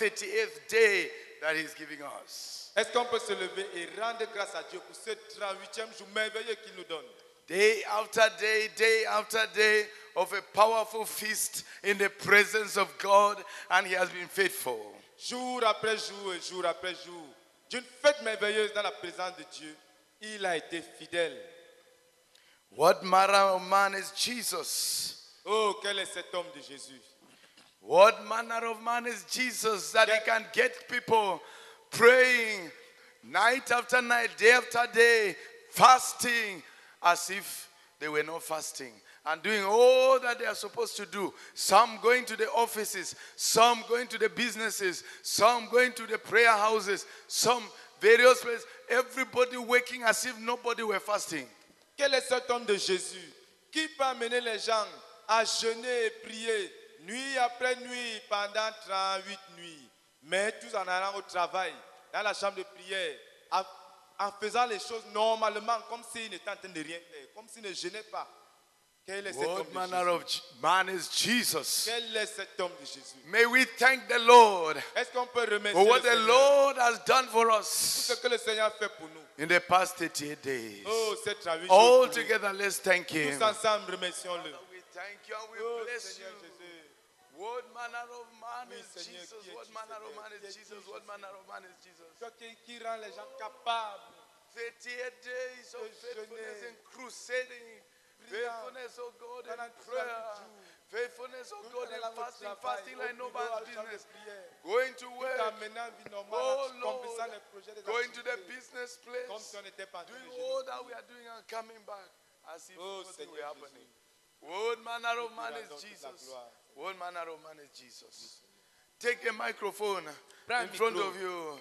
38th day that He's giving us. Est-ce qu'on peut se lever et rendre grâce à Dieu pour ce 38e jour merveilleux qu'il nous donne? Day after day, day after day of a powerful feast in the presence of God, and He has been faithful. Jour après jour et jour après jour, d'une fête merveilleuse dans la présence de Dieu, il a été fidèle. What manner of man is Jesus? Oh, quel est cet homme de Jésus? What manner of man is Jesus that he can get people praying night after night, day after day, fasting as if they were not fasting and doing all that they are supposed to do. Some going to the offices, some going to the businesses, some going to the prayer houses, some various places. Everybody working as if nobody were fasting. Quel est cet homme de Jésus qui peut amener les gens à jeûner et prier nuit après nuit pendant 38 nuits, mais tous en allant au travail, dans la chambre de prière, en, faisant les choses normalement, comme s'il n'était en train de rien faire, comme s'il ne jeûnait pas. Quel est cet homme What de manner Jésus? Of man is Jesus? Quel est cet homme de Jésus? May we thank the Lord Est-ce qu'on peut remercier for what le the Seigneur? Lord has done for pour us ce que le Seigneur fait pour nous in the past 38 days. Oh, c'est 38 All pour nous. together, let's thank Him. Tous ensemble, remercions-le. We thank you and we Oh, bless Seigneur you. Jésus. What manner of man Oui, is Seigneur, Jesus? What manner of man is Jesus? What manner of man is Jesus? Toi qui, qui rend les gens capables 38 days of faithfulness and crusading. Faithfulness, oh God, in prayer. Faithfulness, oh Tout God, in fasting, fasting like no man's la chambre de business. Going to work. en menant une vie normale, Oh Lord, les projets des going to the business place. si on n'était pas en train de Doing all that we are doing and coming back as if Oh, nothing were happening. What manner of man is Jesus? What manner of man is Jesus? Take a microphone in front of you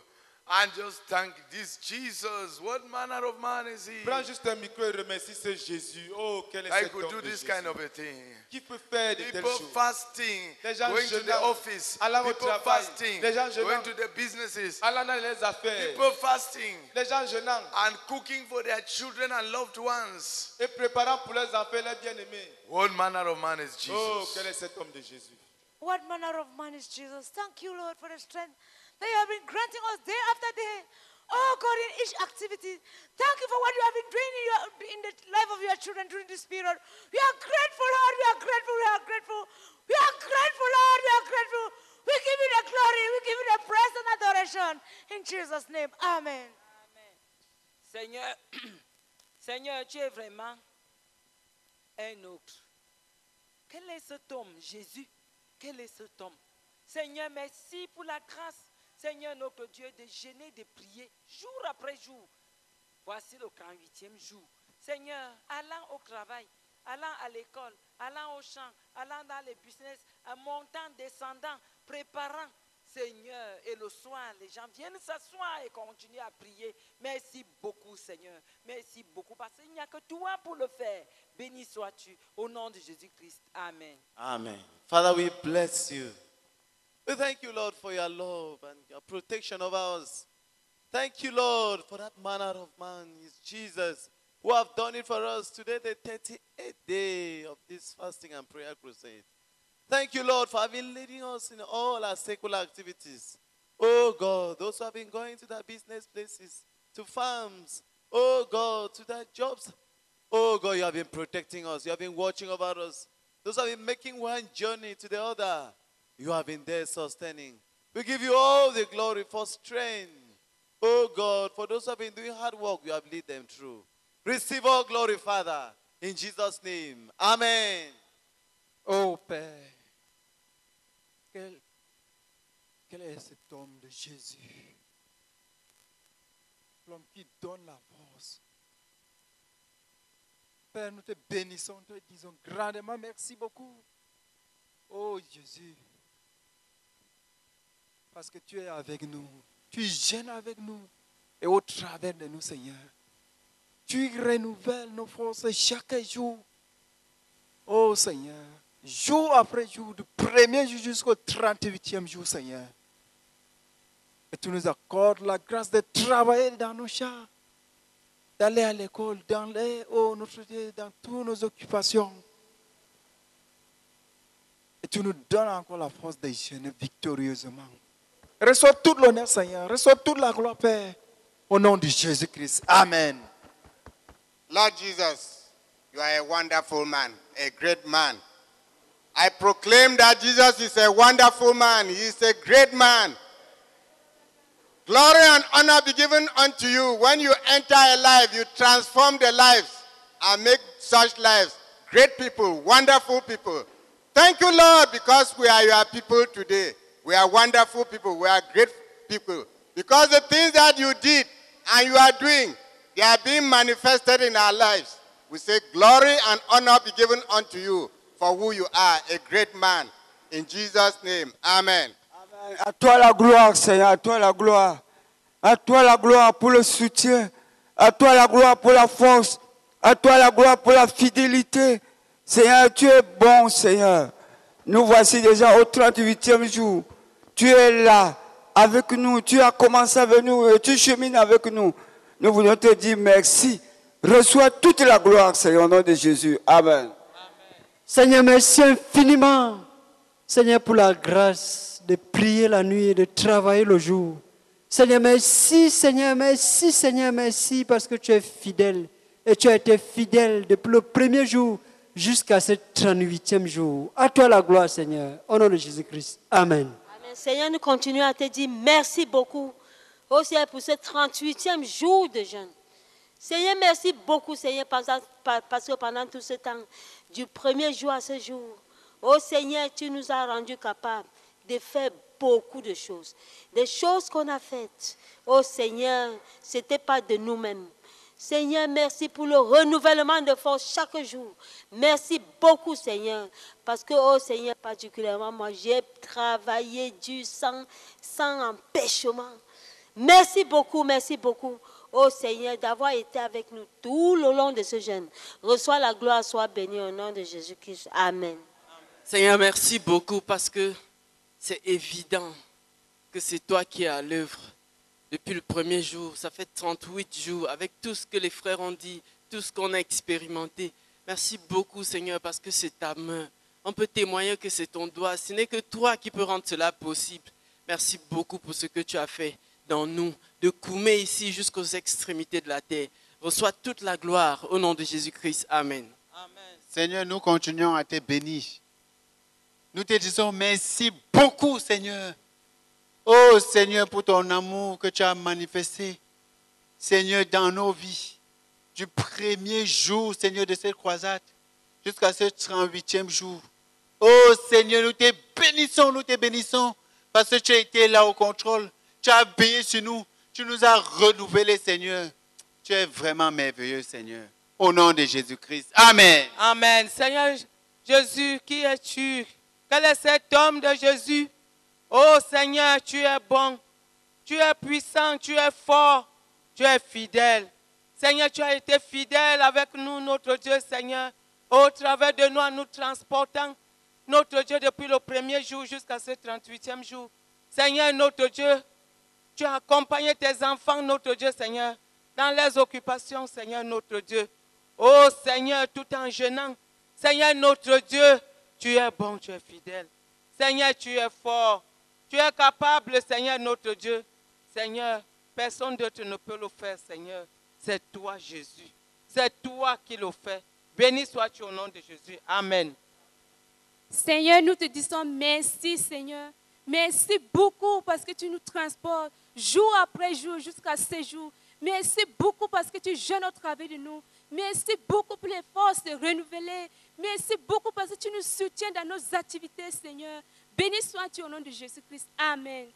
and just thank this Jesus. What manner of man is he? Prends juste un micro et remercie ce Jésus. Oh, quel est I cet could homme do de this Jésus. kind of a thing. Qui peut faire de telles People choses fasting, Les gens going to the jeûnant, office. allant au People travail. fasting, Les gens going jeûnant. to the businesses. Allant dans les affaires, People fasting les gens jeûnant and cooking for their children and loved ones. et préparant pour leurs enfants, leurs bien-aimés. What manner of man is Oh, Jesus? quel est cet homme de Jésus. What manner of man is Jesus? Thank you, Lord, for the strength that you have been granting us day after day. Oh God, in each activity, thank you for what you have been doing in, your, in the life of your children during this period. We are grateful, Lord. We are grateful. We are grateful. We are grateful, Lord. We are grateful. We give you the glory. We give you the praise and adoration. In Jesus' name, Amen. Seigneur, Seigneur, tu es vraiment un autre. Quel est cet homme, Jésus Quel est cet homme Seigneur, merci pour la grâce, Seigneur notre Dieu, de de prier jour après jour. Voici le 48e jour. Seigneur, allant au travail, allant à l'école, allant au champ, allant dans les business, montant, descendant, préparant. Seigneur, et le soir, les gens viennent s'asseoir et continuent à prier. Merci beaucoup, Seigneur. Merci beaucoup, parce qu'il n'y a que toi pour le faire. Béni sois-tu, au nom de Jésus-Christ. Amen. Amen. Father, we bless you. We thank you, Lord, for your love and your protection of us. Thank you, Lord, for that manner of man is Jesus, who have done it for us today, the 38th day of this fasting and prayer crusade. Thank you, Lord, for having leading us in all our secular activities. Oh God, those who have been going to their business places, to farms, oh God, to their jobs. Oh God, you have been protecting us. You have been watching over us. Those who have been making one journey to the other. You have been there sustaining. We give you all the glory for strength. Oh God, for those who have been doing hard work, you have led them through. Receive all glory, Father, in Jesus' name. Amen. Oh Père, quel, quel est cet homme de Jésus L'homme qui donne la force. Père, nous te bénissons, te disons grandement merci beaucoup. Oh Jésus, parce que tu es avec nous, tu gênes avec nous et au travers de nous, Seigneur. Tu renouvelles nos forces chaque jour. Oh Seigneur, jour après jour, du premier jour jusqu'au 38e jour, Seigneur. Et tu nous accordes la grâce de travailler dans nos champs, d'aller à l'école, dans les, oh, notre Dieu, dans toutes nos occupations. Et tu nous donnes encore la force de jeûner victorieusement. Reçois tout l'honneur, Seigneur. Reçois toute la gloire, Père. Au nom de Jésus-Christ. Amen. Lord Jesus, you are a wonderful man, a great man. I proclaim that Jesus is a wonderful man. He is a great man. Glory and honor be given unto you. When you enter a life, you transform the lives and make such lives great people, wonderful people. Thank you, Lord, because we are your people today. We are wonderful people. We are great people. Because the things that you did and you are doing, they are being manifested in our lives. We say, Glory and honor be given unto you for who you are, a great man. In Jesus' name, Amen. À toi la gloire, Seigneur, à toi la gloire. À toi la gloire pour le soutien. À toi la gloire pour la force. À toi la gloire pour la fidélité. Seigneur, tu es bon, Seigneur. Nous voici déjà au 38e jour. Tu es là avec nous. Tu as commencé avec nous et tu chemines avec nous. Nous voulons te dire merci. Reçois toute la gloire, Seigneur, au nom de Jésus. Amen. Seigneur, merci infiniment, Seigneur, pour la grâce de prier la nuit et de travailler le jour. Seigneur, merci, Seigneur, merci, Seigneur, merci, parce que tu es fidèle. Et tu as été fidèle depuis le premier jour jusqu'à ce 38e jour. À toi la gloire, Seigneur, au nom de Jésus-Christ. Amen. Seigneur, nous continuons à te dire merci beaucoup, oh Seigneur, pour ce 38e jour de jeûne. Seigneur, merci beaucoup, Seigneur, parce que pendant tout ce temps, du premier jour à ce jour, oh Seigneur, tu nous as rendus capables de faire beaucoup de choses. Des choses qu'on a faites, oh Seigneur, ce n'était pas de nous-mêmes. Seigneur, merci pour le renouvellement de force chaque jour. Merci beaucoup, Seigneur. Parce que, oh Seigneur, particulièrement, moi, j'ai travaillé du sang, sans empêchement. Merci beaucoup, merci beaucoup. Oh Seigneur, d'avoir été avec nous tout le long de ce jeûne. Reçois la gloire, sois béni au nom de Jésus-Christ. Amen. Seigneur, merci beaucoup parce que c'est évident que c'est toi qui es à l'œuvre depuis le premier jour. Ça fait 38 jours avec tout ce que les frères ont dit, tout ce qu'on a expérimenté. Merci beaucoup, Seigneur, parce que c'est ta main. On peut témoigner que c'est ton doigt. Ce n'est que toi qui peux rendre cela possible. Merci beaucoup pour ce que tu as fait dans nous, de Koumé ici jusqu'aux extrémités de la terre. Reçois toute la gloire au nom de Jésus-Christ. Amen. Seigneur, nous continuons à te bénir. Nous te disons merci beaucoup, Seigneur. Oh Seigneur, pour ton amour que tu as manifesté, Seigneur, dans nos vies, du premier jour, Seigneur, de cette croisade, jusqu'à ce 38e jour. Oh Seigneur, nous te bénissons, nous te bénissons, parce que tu as été là au contrôle. Tu as veillé sur nous. Tu nous as renouvelés, Seigneur. Tu es vraiment merveilleux, Seigneur. Au nom de Jésus-Christ. Amen. Amen. Seigneur Jésus, qui es-tu? Quel est cet homme de Jésus? Oh Seigneur, tu es bon. Tu es puissant, tu es fort, tu es fidèle. Seigneur, tu as été fidèle avec nous, notre Dieu, Seigneur, au travers de nous en nous transportant, notre Dieu, depuis le premier jour jusqu'à ce 38e jour. Seigneur, notre Dieu, tu as accompagné tes enfants, notre Dieu, Seigneur, dans les occupations, Seigneur, notre Dieu. Oh Seigneur, tout en jeûnant, Seigneur, notre Dieu, tu es bon, tu es fidèle. Seigneur, tu es fort. Tu es capable, Seigneur, notre Dieu. Seigneur, personne d'autre ne peut le faire, Seigneur. C'est toi, Jésus. C'est toi qui le fais. Béni sois-tu au nom de Jésus. Amen. Seigneur, nous te disons merci, Seigneur. Merci beaucoup parce que tu nous transportes jour après jour jusqu'à ce jour. Merci beaucoup parce que tu jeûnes au travers de nous. Merci beaucoup pour les forces de renouveler. Merci beaucoup parce que tu nous soutiens dans nos activités, Seigneur. Béni sois-tu au nom de Jésus-Christ. Amen.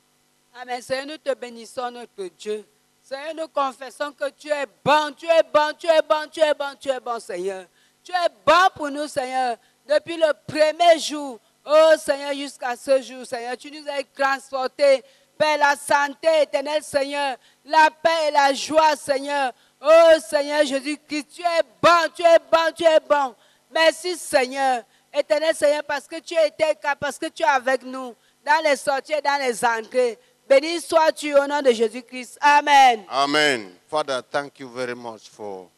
Amen. Seigneur, nous te bénissons, notre Dieu. Seigneur, nous confessons que tu es bon, tu es bon, tu es bon, tu es bon, tu es bon, Seigneur. Tu es bon pour nous, Seigneur. Depuis le premier jour, oh Seigneur, jusqu'à ce jour, Seigneur, tu nous as transportés Père, la santé éternelle, Seigneur, la paix et la joie, Seigneur. Oh Seigneur Jésus-Christ, tu es bon, tu es bon, tu es bon. Merci Seigneur, éternel Seigneur, parce que tu étais parce que tu es avec nous dans les sorties et dans les entrées. Béni sois-tu au nom de Jésus-Christ. Amen. Amen. Father, thank you very much for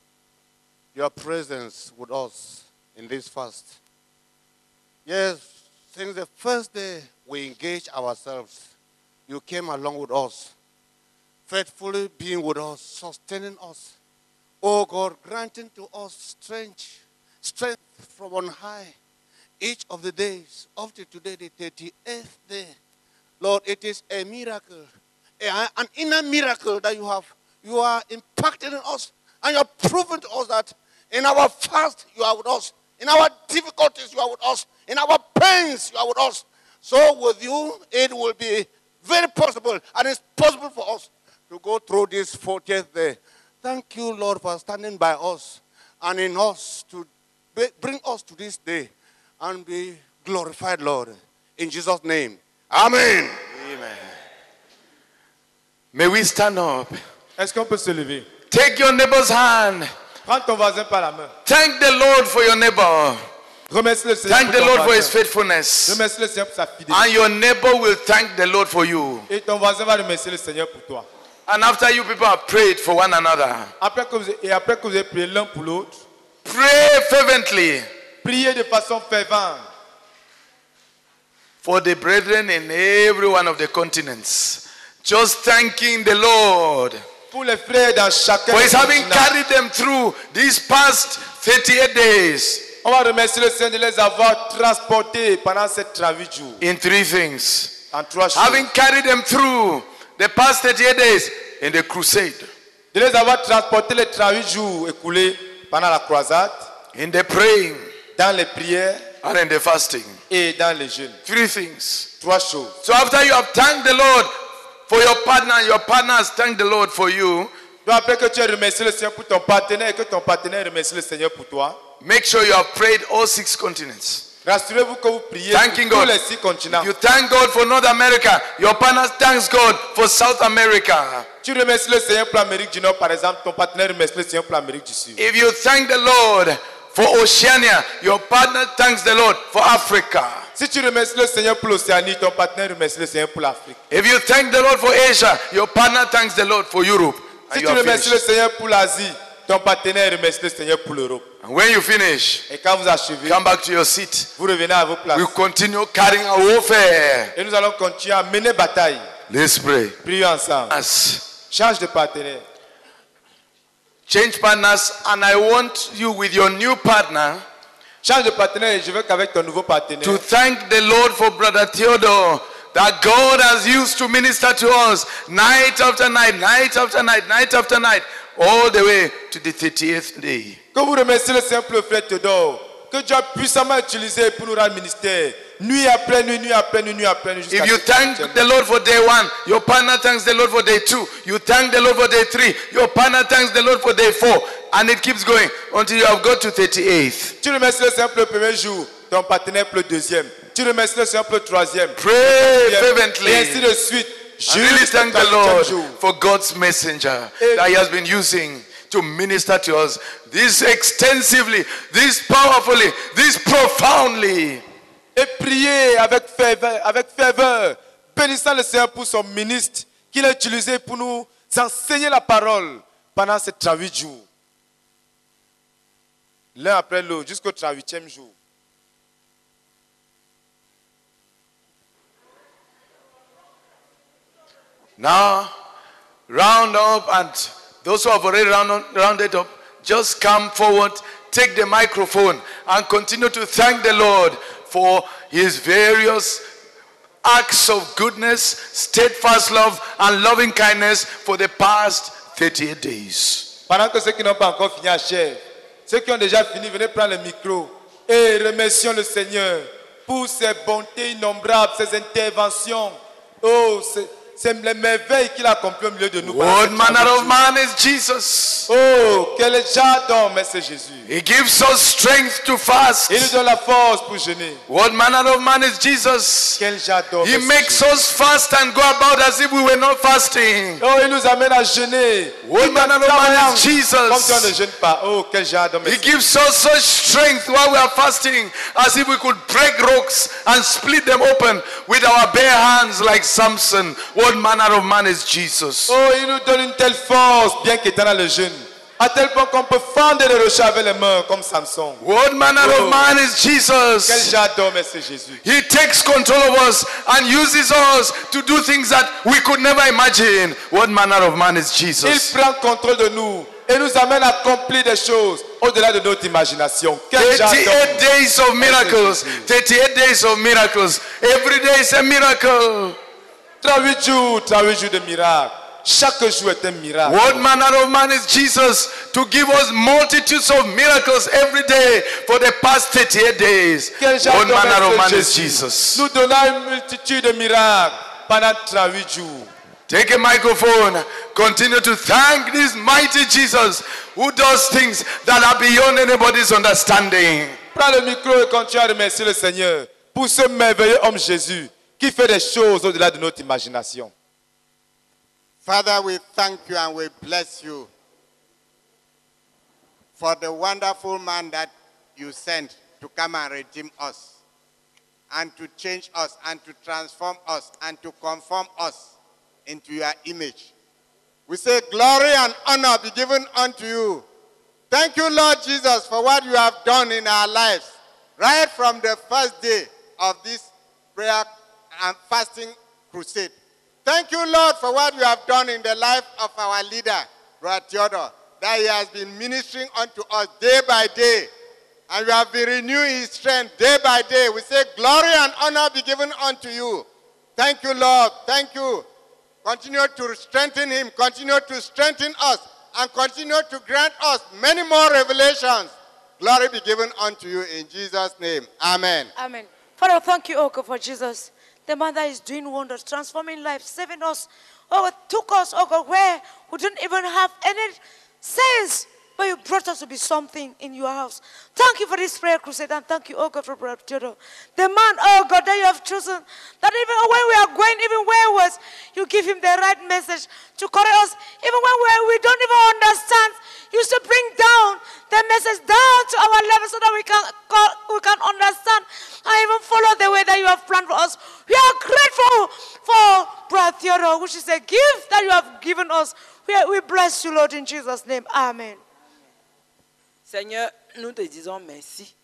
your presence with us in this fast. Yes, since the first day we engaged ourselves you came along with us, faithfully being with us, sustaining us. Oh God, granting to us strength, strength from on high. Each of the days, up to today, the 38th day. Lord, it is a miracle, a- an inner miracle that you have, you are impacting in us, and you have proven to us that in our fast, you are with us. In our difficulties, you are with us. In our pains, you are with us. So with you, it will be very possible, and it's possible for us to go through this 40th day. Thank you, Lord, for standing by us and in us to bring us to this day and be glorified, Lord. In Jesus' name. Amen. Amen. May we stand up. Est-ce qu'on peut se lever Take your neighbor's hand. Prends ton voisin par la main. Thank the Lord for your neighbor. Remercie le Seigneur Thank the ton Lord for his faithfulness. Remercie le Seigneur pour sa fidélité. And your neighbor will thank the Lord for you. Et ton voisin va remercier le Seigneur pour toi. And after you people have prayed for one another, Après que vous, et après que vous avez prié l'un pour l'autre, pray fervently priez de façon fervente for the brethren in every one of the continents. Just thanking the Lord pour les frères dans chacun for his having carried them through these past 38 days On va remercier le Seigneur de les avoir transportés pendant ces 38 jours. in three things. En trois choses. Having carried them through the past 38 days in the crusade, De les avoir transportés les 38 jours écoulés pendant la croisade, in the praying, dans les prières and in the fasting. et dans les jeûnes. Three things. Trois choses. So after you have thanked the Lord for your partner, your partner has thanked the Lord for you, Donc après que tu as remercié le Seigneur pour ton partenaire et que ton partenaire remercie le Seigneur pour toi, make sure you have prayed all six continents. rassurez-vous que vous priez Thanking pour tous God. les six continents. You thank God for North America. Your partner thanks God for South America. Tu remercies le Seigneur pour l'Amérique du Nord, par exemple, ton partenaire remercie le Seigneur pour l'Amérique du Sud. If you thank the Lord for Oceania, your partner thanks the Lord for Africa. Si tu remercies le Seigneur pour l'Océanie, ton partenaire remercie le Seigneur pour l'Afrique. If you thank the Lord for Asia, your partner thanks the Lord for Europe. Si tu remercies le. Seigneur pour l'Asie, ton partenaire remercie le Seigneur pour l'Europe. and when you finish, Et quand vous achevez, come back to your seat. vous revenez à vos places. We continue carrying our warfare. Et nous allons continuer à mener bataille. Let's pray. Prions ensemble. As Change de partenaire. Change partners, and I want you with your new partner Change de partenaire et je veux qu'avec ton nouveau partenaire, to thank the Lord for Brother Theodore that God has used to minister to us night after night, night after night, night after night, all the way to the 30th day. que vous remerciez le pour frère Théodore, que Dieu a puissamment utilisé pour nous rendre ministère, nuit après nuit, nuit après nuit, nuit après nuit, If you thank the Lord for day one, your partner thanks the Lord for day two. You thank the Lord for day three, your partner thanks the Lord for day four. And it keeps going until you have got to 38th. Tu remercies le Seigneur pour le premier jour, ton partenaire pour le deuxième. Tu remercies le Seigneur pour le troisième. Pray Et fervently. ainsi de suite. I really thank the Lord for God's messenger that He has been using to minister to us this extensively, this powerfully, this profoundly. Et priez avec ferveur, bénissant le Seigneur pour son ministre qu'il a utilisé pour nous enseigner la parole pendant ces 38 jours. L'un après l'autre, jusqu'au 38e jour. Now, round up, and those who have already round, rounded up, just come forward, take the microphone, and continue to thank the Lord for His various acts of goodness, steadfast love, and loving kindness for the past 38 days. Pendant que ceux qui n'ont pas encore fini achèvent, ceux qui ont déjà fini, venez prendre le micro et remercions le Seigneur pour ses bontés innombrables, ses interventions. Oh, c'est c'est les merveilles qu'il a accomplies au milieu de nous. What manner of man is Jesus? Oh, quel genre d'homme est ce Jésus. He gives us strength to fast. Il nous donne la force pour jeûner. What manner of man is Jesus? Quel genre d'homme He makes us fast and go about as if we were not fasting. Oh, il nous amène à jeûner. What manner of man is Comme si on ne Jesus? jeûne pas. Oh, quel genre d'homme He est ce gives us such strength while we are fasting as if we could break rocks and split them open with our bare hands like Samson. What manner of man is Jesus? Oh, il nous donne une telle force, bien qu'étant le jeûne. À tel point qu'on peut fendre les rochers avec les mains comme Samson. What manner Oh. of man is Quel Jesus? genre d'homme est Jésus He takes control of us and uses us to do things that we could never imagine. What manner of man is Il Jesus? prend contrôle de nous et nous amène à accomplir des choses au-delà de notre imagination. Quel genre 38 d'homme days of miracles. 38 days of miracles. Every day is a miracle. 38 jours, 38 jours de miracles. Chaque jour est un miracle. What manner of man is Jesus to give us multitudes of miracles every day for the past 38 days? What manner of man is Jesus? Nous donnons une multitude de miracles pendant 38 jours. Take a microphone. Continue to thank this mighty Jesus who does things that are beyond anybody's understanding. Prends le micro et continue à remercier le Seigneur pour ce merveilleux homme Jésus qui fait des choses au-delà de notre imagination. Father, we thank you and we bless you for the wonderful man that you sent to come and redeem us and to change us and to transform us and to conform us into your image. We say, Glory and honor be given unto you. Thank you, Lord Jesus, for what you have done in our lives, right from the first day of this prayer and fasting crusade. Thank you, Lord, for what you have done in the life of our leader, Brother Theodore, that he has been ministering unto us day by day. And you have been renewing his strength day by day. We say, Glory and honor be given unto you. Thank you, Lord. Thank you. Continue to strengthen him, continue to strengthen us, and continue to grant us many more revelations. Glory be given unto you in Jesus' name. Amen. Amen. Father, thank you, oh God, for Jesus. The mother is doing wonders, transforming lives, saving us. Oh took us, oh God, where we didn't even have any sense, but you brought us to be something in your house. Thank you for this prayer crusade, and thank you, oh God, for Brother Theodore. The man, oh God, that you have chosen, that even when we are going, even wayward, you give him the right message to correct us. Even when we, we don't even understand, you still bring down the message down to our level so that we can, we can understand and even follow the way that you have planned for us. We are grateful for Brother Theodore, which is a gift that you have given us. We, we bless you, Lord, in Jesus' name. Amen. Seigneur, nous te disons merci.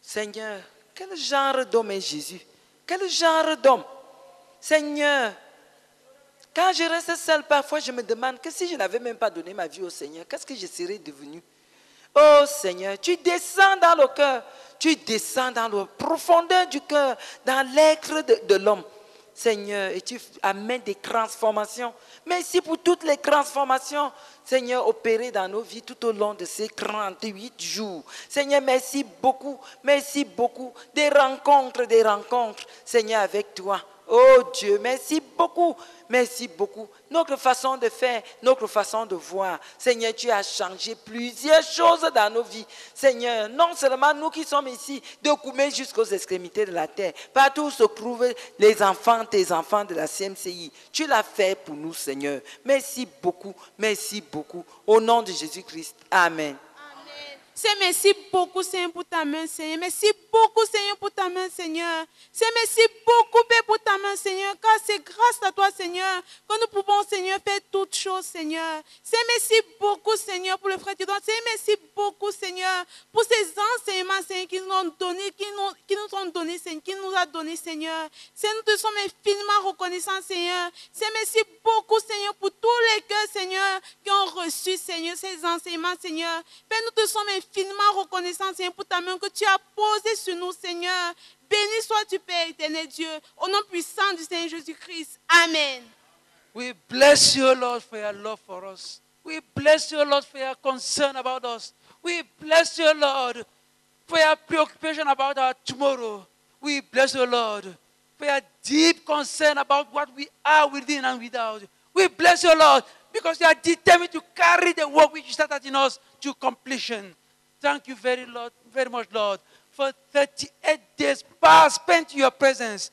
Seigneur, quel genre d'homme est Jésus? Quel genre d'homme? Seigneur, quand je reste seul, parfois je me demande que si je n'avais même pas donné ma vie au Seigneur, qu'est-ce que je serais devenu? Oh Seigneur, tu descends dans le cœur, tu descends dans la profondeur du cœur, dans l'être de, de l'homme. Seigneur, et tu amènes des transformations. Merci pour toutes les transformations, Seigneur, opérées dans nos vies tout au long de ces 38 jours. Seigneur, merci beaucoup, merci beaucoup. Des rencontres, des rencontres, Seigneur, avec toi. Oh Dieu, merci beaucoup, merci beaucoup. Notre façon de faire, notre façon de voir. Seigneur, tu as changé plusieurs choses dans nos vies. Seigneur, non seulement nous qui sommes ici, de Koumé jusqu'aux extrémités de la terre, partout où se trouvent les enfants, tes enfants de la CMCI. Tu l'as fait pour nous, Seigneur. Merci beaucoup, merci beaucoup. Au nom de Jésus-Christ. Amen. C'est merci beaucoup, Seigneur, pour ta main, Seigneur. Merci beaucoup, Seigneur, pour ta main, Seigneur. C'est merci beaucoup, Père, pour ta main, Seigneur, car c'est grâce à toi, Seigneur, que nous pouvons, Seigneur, faire toutes choses, Seigneur. C'est merci beaucoup, Seigneur, pour le frère Tudor. C'est merci beaucoup, Seigneur, pour ces enseignements, Seigneur, qui nous ont donné, qui nous, qui nous ont donné, Seigneur, qui nous a donné, Seigneur. C'est nous te sommes infiniment reconnaissants, Seigneur. C'est merci beaucoup, Seigneur, pour tous les cœurs, Seigneur, qui ont reçu, Seigneur, ces enseignements, Seigneur. Nous te sommes reconnaissants, Seigneur, pour ta main que tu as posée sur nous, Seigneur. Béni sois-tu, Père éternel Dieu, au nom puissant du Seigneur Jésus-Christ. Amen. We bless you, Lord, for your love for us. We bless you, Lord, for your concern about us. We bless you, Lord, for your preoccupation about our tomorrow. We bless you, Lord, for your deep concern about what we are within and without. We bless you, Lord, because you are determined to carry the work which you started in us to completion. Thank you very, Lord, very much, Lord, for 38 days past spent in your presence,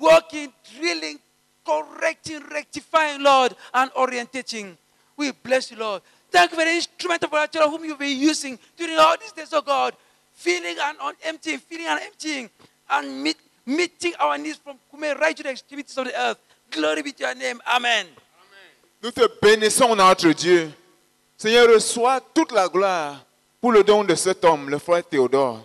working, drilling, correcting, rectifying, Lord, and orientating. We bless you, Lord. Thank you for the instrument of our children whom you've been using during all these days, oh God, filling and emptying, filling and emptying, and meet, meeting our needs from Kume right to the extremities of the earth. Glory be to your name. Amen. Nous te bénissons, notre Dieu, Seigneur, reçois toute la gloire pour le don de cet homme, le frère Théodore.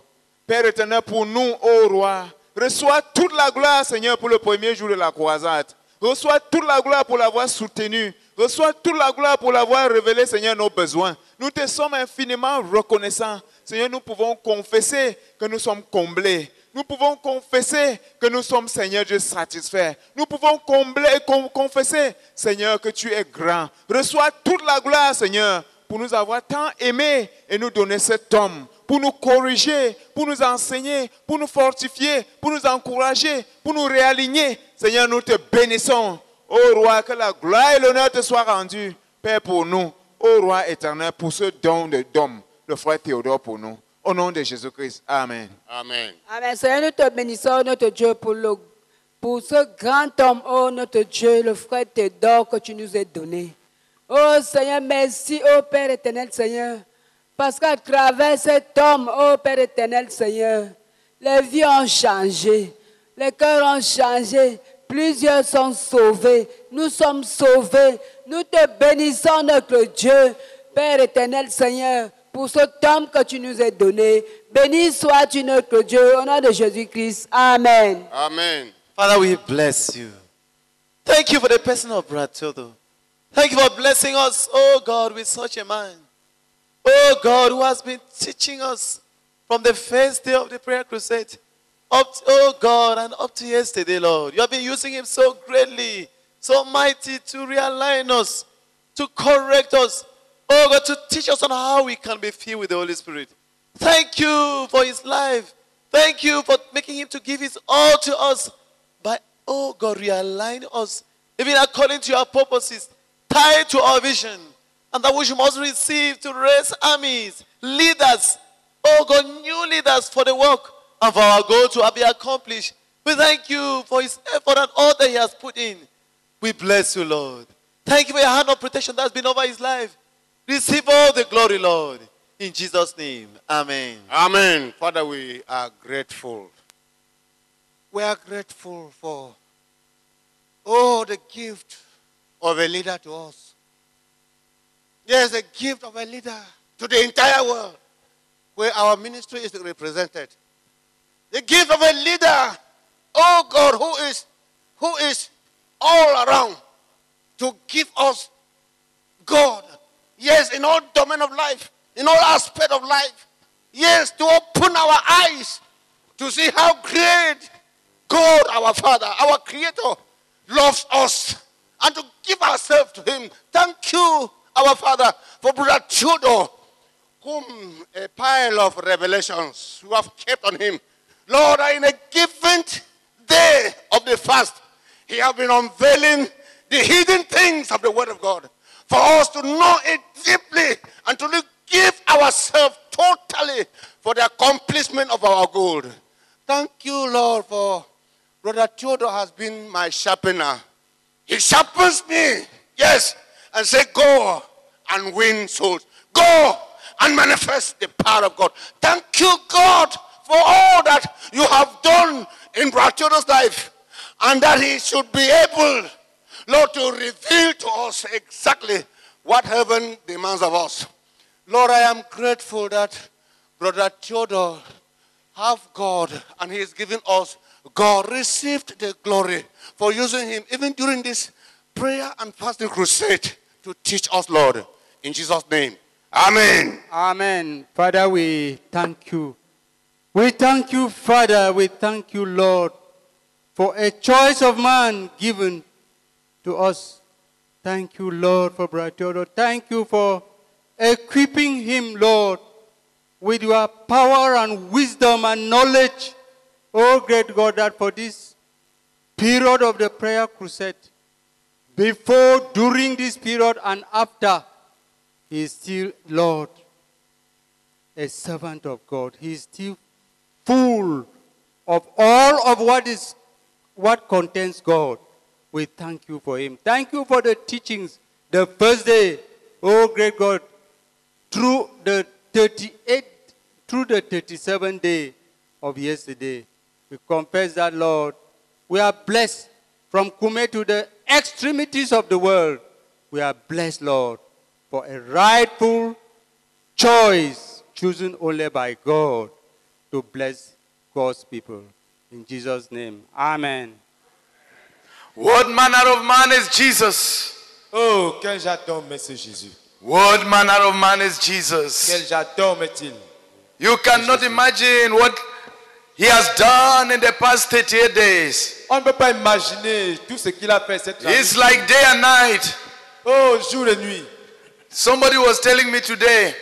Père éternel, pour nous, ô roi, reçois toute la gloire, Seigneur, pour le premier jour de la croisade. Reçois toute la gloire pour l'avoir soutenu. Reçois toute la gloire pour l'avoir révélé, Seigneur, nos besoins. Nous te sommes infiniment reconnaissants. Seigneur, nous pouvons confesser que nous sommes comblés. Nous pouvons confesser que nous sommes, Seigneur Dieu, satisfaits. Nous pouvons combler, con- confesser, Seigneur, que tu es grand. Reçois toute la gloire, Seigneur, pour nous avoir tant aimés et nous donner cet homme, pour nous corriger, pour nous enseigner, pour nous fortifier, pour nous encourager, pour nous réaligner. Seigneur, nous te bénissons. Ô roi, que la gloire et l'honneur te soient rendus, Père, pour nous. Ô roi éternel, pour ce don de d'homme, le frère Théodore pour nous. Au nom de Jésus-Christ. Amen. Amen. Amen. Seigneur, nous te bénissons, notre Dieu, pour, le, pour ce grand homme, oh notre Dieu, le frère Théodore que tu nous as donné. Oh Seigneur, merci, oh Père éternel, Seigneur. Parce qu'à travers cet homme, oh Père éternel, Seigneur, les vies ont changé, les cœurs ont changé, plusieurs sont sauvés, nous sommes sauvés. Nous te bénissons, notre Dieu, Père éternel, Seigneur, pour cet homme que tu nous as donné. Béni sois-tu, notre Dieu, au nom de Jésus-Christ. Amen. Amen. Father, we bless you. Thank you for the person of Theodore. Thank you for blessing us, oh God, with such a man. Oh God, who has been teaching us from the first day of the prayer crusade up, to- oh God, and up to yesterday, Lord. You have been using him so greatly, so mighty to realign us, to correct us, oh God, to teach us on how we can be filled with the Holy Spirit. Thank you for his life. Thank you for making him to give his all to us by, oh God, realign us, even according to your purposes, tied to our vision, and that which we must receive to raise armies, leaders, oh God, new leaders for the work and for our goal to be accomplished. We thank you for his effort and all that he has put in. We bless you, Lord. Thank you for your hand of protection that's been over his life. Receive all the glory, Lord. In Jesus' name, amen. Amen. Father, we are grateful. We are grateful for, oh, the gift of a leader to us. There's a gift of a leader to the entire world where our ministry is represented. The gift of a leader, oh God, who is, who is all around to give us God. Yes, in all domain of life, in all aspect of life. Yes, to open our eyes to see how great God, our Father, our Creator, loves us and to give ourselves to Him. Thank you, our Father, for Brother Theodore, whom a pile of revelations you have kept on him. Lord, in a given day of the fast, He has been unveiling the hidden things of the Word of God for us to know it deeply and to give ourselves totally for the accomplishment of our goal. Thank you, Lord, for Brother Theodore has been my sharpener. He sharpens me, yes, and say, Go and win souls. Go and manifest the power of God. Thank you, God, for all that you have done in Brother life, and that he should be able, Lord, to reveal to us exactly what heaven demands of us. Lord, I am grateful that Brother Theodore have God and he is giving us God received the glory for using him even during this prayer and fasting crusade to teach us, Lord. In Jesus' name. Amen. Amen. Father, we thank you. We thank you, Father. We thank you, Lord, for a choice of man given to us. Thank you, Lord, for Brother. Thank you for equipping him, Lord, with your power and wisdom and knowledge. Oh, great God, that for this period of the prayer crusade, before, during this period, and after, he is still, Lord, a servant of God. He is still full of all of what is what contains God. We thank you for him. Thank you for the teachings. The first day, oh great God, through the 38, through the 37 day of yesterday, we confess that, Lord, we are blessed from Kume to the extremities of the world. We are blessed, Lord. for a rightful choice chosen only by God to bless God's people. In Jesus' name, Amen. What manner of man is Jesus? Oh, quel j'adore, mais c'est Jésus. What manner of man is Jesus? Quel j'adore, mais-il. You cannot imagine what he has done in the past 38 days. On ne peut pas imaginer tout ce qu'il a fait cette It's like day and night. Oh, jour et nuit. Somebody was telling me today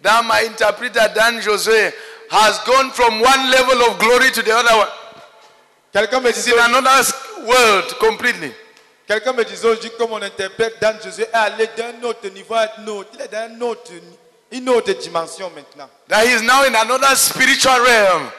that my interpreter Dan Jose has gone from one level of glory to the other one. Quelqu'un me It's in another world completely. Quelqu'un me disait aujourd'hui que mon interprète Dan Jésus est allé d'un autre niveau à un autre. Il est dans une autre, une autre dimension maintenant. That he is now in another spiritual realm.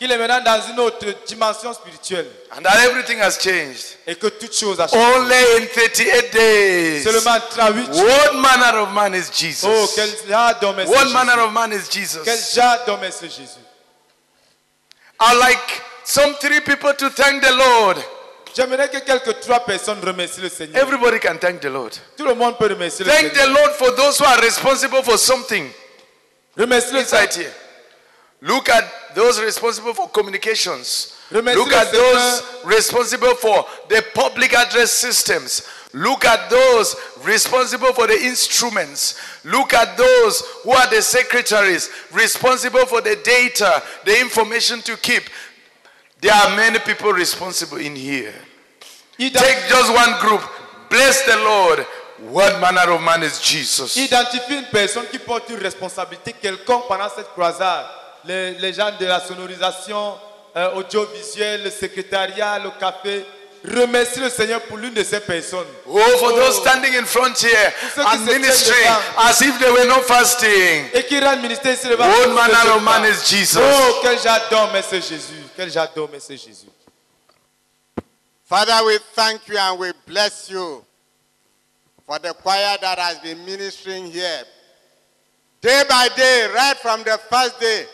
Qu'il est maintenant dans une autre dimension spirituelle. And that everything has changed. Et que toute chose a changé. Only in 38 days. Seulement 38 jours. What manner of man is Jesus? Oh, quel genre d'homme est ce What Jésus? manner of man is Jesus? Quel genre d'homme est Jésus? I like some three people to thank the Lord. J'aimerais que quelques trois personnes remercient le Seigneur. Everybody can thank the Lord. Tout le monde peut remercier le Thank the Seigneur. Lord for those who are responsible for something. Remercie le here. Look at those responsible for communications. Look at those responsible for the public address systems. Look at those responsible for the instruments. Look at those who are the secretaries responsible for the data, the information to keep. There are many people responsible in here. Take just one group. Bless the Lord. What manner of man is Jesus? Identifie une personne qui porte une responsabilité quelconque pendant cette croisade. Les, les gens de la sonorisation euh, audiovisuelle, le secrétariat, le café. Remercie le Seigneur pour l'une de ces personnes. Oh, for those standing in front here ceux qui and se tiennent ministering devant. as if they were not fasting. Et qui rendent ministère ici devant. Comme manner ce of man is Jesus? Oh, quel j'adore, mais c'est Jésus. Quel j'adore, mais c'est Jésus. Father, we thank you and we bless you for the choir that has been ministering here. Day by day, right from the first day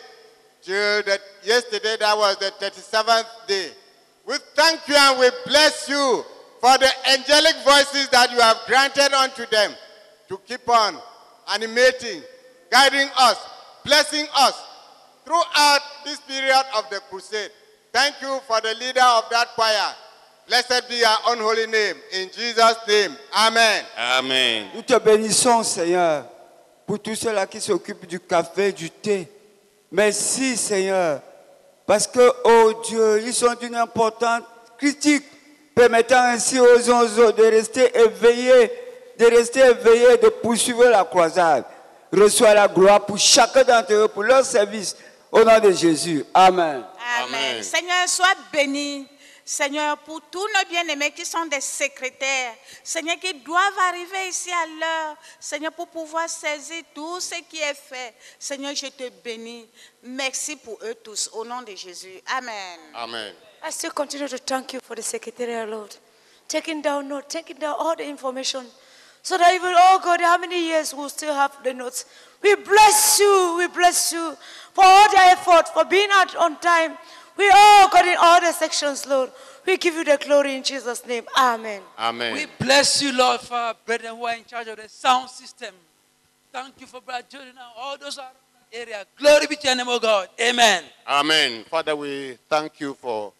till the, yesterday, that was the 37th day. We thank you and we bless you for the angelic voices that you have granted unto them to keep on animating, guiding us, blessing us throughout this period of the crusade. Thank you for the leader of that choir. Blessed be your unholy name. In Jesus' name, Amen. Amen. Nous te bénissons, Seigneur, pour tous ceux-là qui s'occupent du café, du thé. Merci, Seigneur, parce que, oh Dieu, ils sont d'une importance critique, permettant ainsi aux uns de rester éveillés, de rester éveillés, de poursuivre la croisade. Reçois la gloire pour chacun d'entre eux, pour leur service, au nom de Jésus. Amen. Amen. Seigneur, sois béni. Seigneur, pour tous nos bien-aimés qui sont des secrétaires, Seigneur, qui doivent arriver ici à l'heure, Seigneur, pour pouvoir saisir tout ce qui est fait. Seigneur, je te bénis. Merci pour eux tous, au nom de Jésus. Amen. Amen. I still continue to thank you for the secretariat, Lord. Taking down notes, taking down all the information. So that even, oh God, how many years we'll still have the notes. We bless you, we bless you for all their effort, for being out on time. We all got in all the sections, Lord. We give you the glory in Jesus' name. Amen. Amen. We bless you, Lord, for our brethren who are in charge of the sound system. Thank you for Brother Jordan and all those around the area. Glory be to your name, O God. Amen. Amen. Father, we thank you for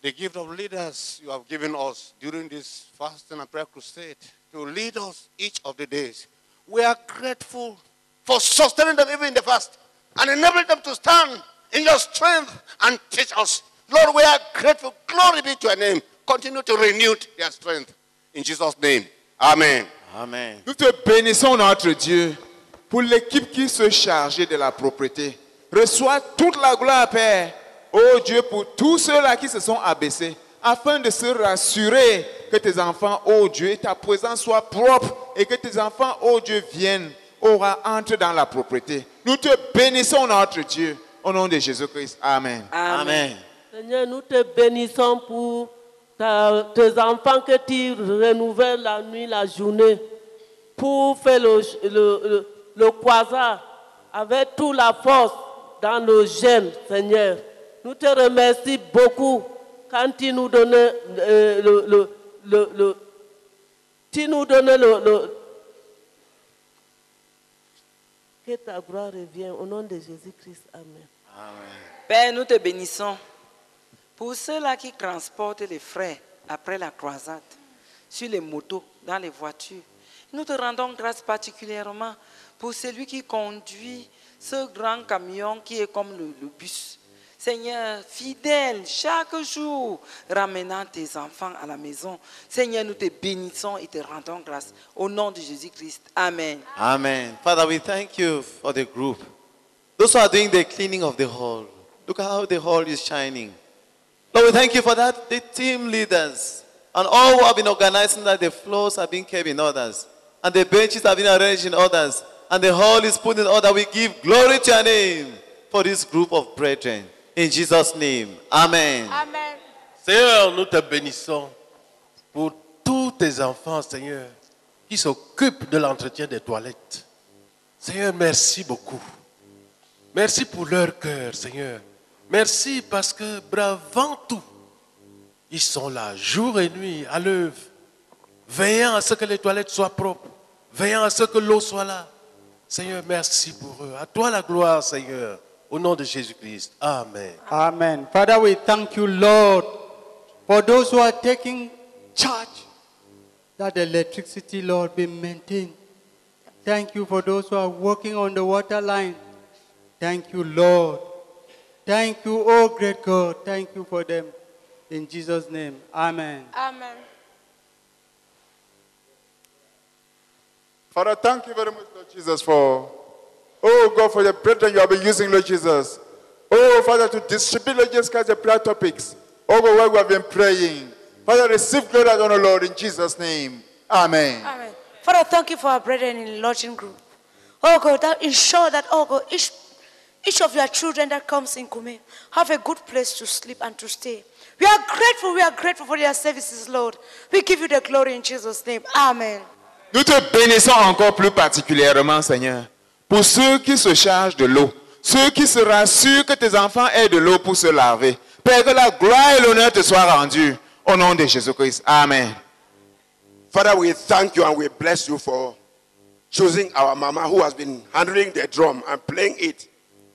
the gift of leaders you have given us during this fasting and prayer crusade to lead us each of the days. We are grateful for sustaining them even in the fast and enabling them to stand in your strength and teach us. Lord, we are grateful. Glory be to your name. Continue to renew their strength. In Jesus' name. Amen. Amen. Nous te bénissons, notre Dieu, pour l'équipe qui se chargeait de la propreté. Reçois toute la gloire, Père. Oh Dieu, pour tous ceux-là qui se sont abaissés, afin de se rassurer que tes enfants, oh Dieu, ta présence soit propre et que tes enfants, oh Dieu, viennent, aura entre dans la propreté. Nous te bénissons, notre Dieu, au nom de Jésus-Christ. Amen. Amen. Seigneur, nous te bénissons pour ta- tes enfants que tu renouvelles la nuit, la journée, pour faire le, le, le, le croisard avec toute la force dans nos gènes, Seigneur. Nous te remercions beaucoup quand tu nous donnais euh, le, le, le, le- tu nous donnais le, le- Que ta gloire revienne au nom de Jésus-Christ. Amen. Père, nous te bénissons pour ceux-là qui transportent les frères après la croisade, sur les motos, dans les voitures. Nous te rendons grâce particulièrement pour celui qui conduit ce grand camion qui est comme le, le bus. Seigneur, fidèle, chaque jour, ramenant tes enfants à la maison. Seigneur, nous te bénissons et te rendons grâce. Au nom de Jésus-Christ. Amen. Amen. Father, we thank you for the group. Those who are doing the cleaning of the hall. Look how the hall is shining. Lord, we thank you for that. The team leaders and all who have been organizing that the floors have been kept in orders and the benches have been arranged in orders and the hall is put in order. We give glory to your name for this group of brethren. In Jesus' name. Amen. Amen. Seigneur, nous te bénissons pour tous tes enfants, Seigneur, qui s'occupent de l'entretien des toilettes. Seigneur, merci beaucoup. Merci pour leur cœur, Seigneur. Merci parce que, bravant tout, ils sont là jour et nuit à l'œuvre, veillant à ce que les toilettes soient propres, veillant à ce que l'eau soit là. Seigneur, merci pour eux. À toi la gloire, Seigneur. Au nom de Jésus-Christ. Amen. Amen. Father, we thank you, Lord, for those who are taking charge that the electricity, Lord, be maintained. Thank you for those who are working on the water line. Thank you, Lord. Thank you, oh great God. Thank you for them. In Jesus' name, Amen. Amen. Father, thank you very much, Lord Jesus, for, oh God, for the brethren you have been using, Lord Jesus. Oh, Father, to distribute, Lord Jesus, Christ, the prayer topics. Oh, God, where we have been praying. Father, receive glory and honor, Lord, in Jesus' name. Amen. Amen. Father, thank you for our brethren in the lodging group. Oh God, that ensure that, oh God, each, each of your children that comes in Koumé have a good place to sleep and to stay. We are grateful, we are grateful for their services, Lord. We give you the glory in Jesus' name. Amen. Nous te bénissons encore plus particulièrement, Seigneur, pour ceux qui se chargent de l'eau, ceux qui se rassurent que tes enfants aient de l'eau pour se laver. Père, que la gloire et l'honneur te soient rendus au nom de Jésus-Christ. Amen. Father, we thank you and we bless you for choosing our mama who has been handling the drum and playing it.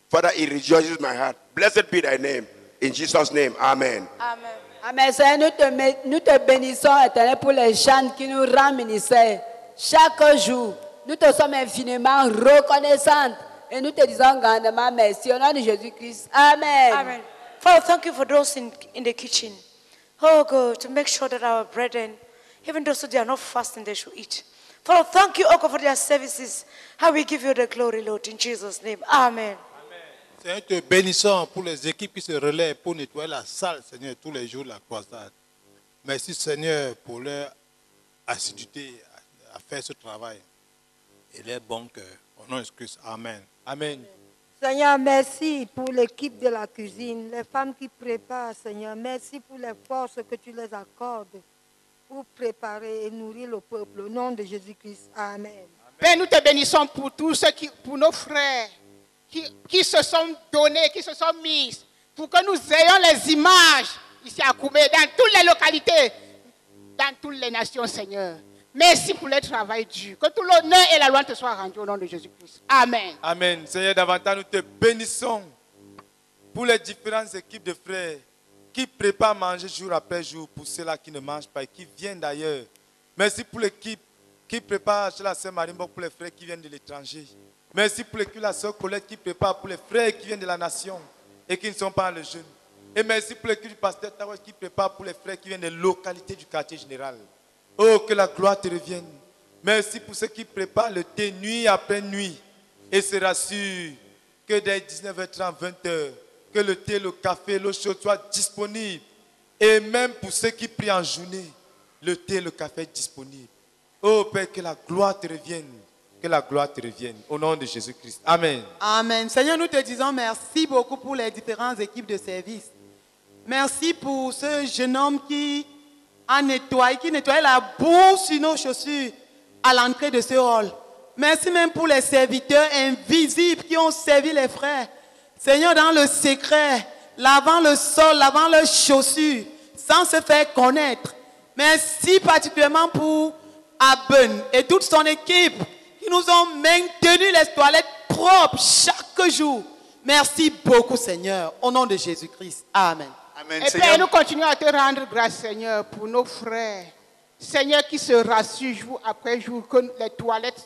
Father, it rejoices my heart. Blessed be thy name. In Jesus' name, amen. Amen. Amen. Seigneur, nous te, mé- nous te bénissons, éternel, pour les chants qui nous rendent ministère. Chaque jour, nous te sommes infiniment reconnaissants et nous te disons grandement merci au nom de Jésus-Christ. Amen. Amen. Father, thank you for those in, in the kitchen. Oh God, to make sure that our brethren, even those who they are not fasting, they should eat. Father, thank you, oh God, for their services. How we give you the glory, Lord, in Jesus' name. Amen. Seigneur, te bénissons pour les équipes qui se relaient pour nettoyer la salle, Seigneur, tous les jours de la croisade. Merci, Seigneur, pour leur assiduité à faire ce travail et leur bon cœur. Au nom de Christ, Amen. Amen. Seigneur, merci pour l'équipe de la cuisine, les femmes qui préparent, Seigneur. Merci pour les forces que tu les accordes pour préparer et nourrir le peuple. Au nom de Jésus-Christ. Amen. Père, nous te bénissons pour tous ceux qui, pour nos frères qui, qui se sont donnés, qui se sont mis, pour que nous ayons les images ici à Koumé, dans toutes les localités, dans toutes les nations, Seigneur. Merci pour le travail dur. Que tout l'honneur et la loi te soient rendus au nom de Jésus-Christ. Amen. Amen. Seigneur, davantage nous te bénissons pour les différentes équipes de frères qui préparent manger jour après jour pour ceux-là qui ne mangent pas et qui viennent d'ailleurs. Merci pour l'équipe qui prépare chez la sœur Marimbo pour les frères qui viennent de l'étranger. Merci pour l'équipe de la sœur Colette qui prépare pour les frères qui viennent de la nation et qui ne sont pas le jeune. Et merci pour l'équipe du pasteur Tawas qui prépare pour les frères qui viennent des localités du quartier général. Oh, que la gloire te revienne. Merci pour ceux qui préparent le thé nuit après nuit et se rassurent que dès 19h30, 20h, que le thé, le café, l'eau chaude soient disponibles. Et même pour ceux qui prient en journée, le thé, le café est disponible. Oh Père, que la gloire te revienne. Que la gloire te revienne. Au nom de Jésus-Christ. Amen. Amen. Seigneur, nous te disons merci beaucoup pour les différentes équipes de service. Merci pour ce jeune homme qui a nettoyé, qui nettoyait la boue sur nos chaussures à l'entrée de ce hall. Merci même pour les serviteurs invisibles qui ont servi les frères. Seigneur, dans le secret, lavant le sol, lavant leurs chaussures, sans se faire connaître. Merci particulièrement pour Aben et toute son équipe qui nous ont maintenu les toilettes propre chaque jour. Merci beaucoup, Seigneur. Au nom de Jésus-Christ. Amen. Et Père, nous continuons à te rendre grâce, Seigneur, pour nos frères. Seigneur, qui se rassurent jour après jour, que les toilettes,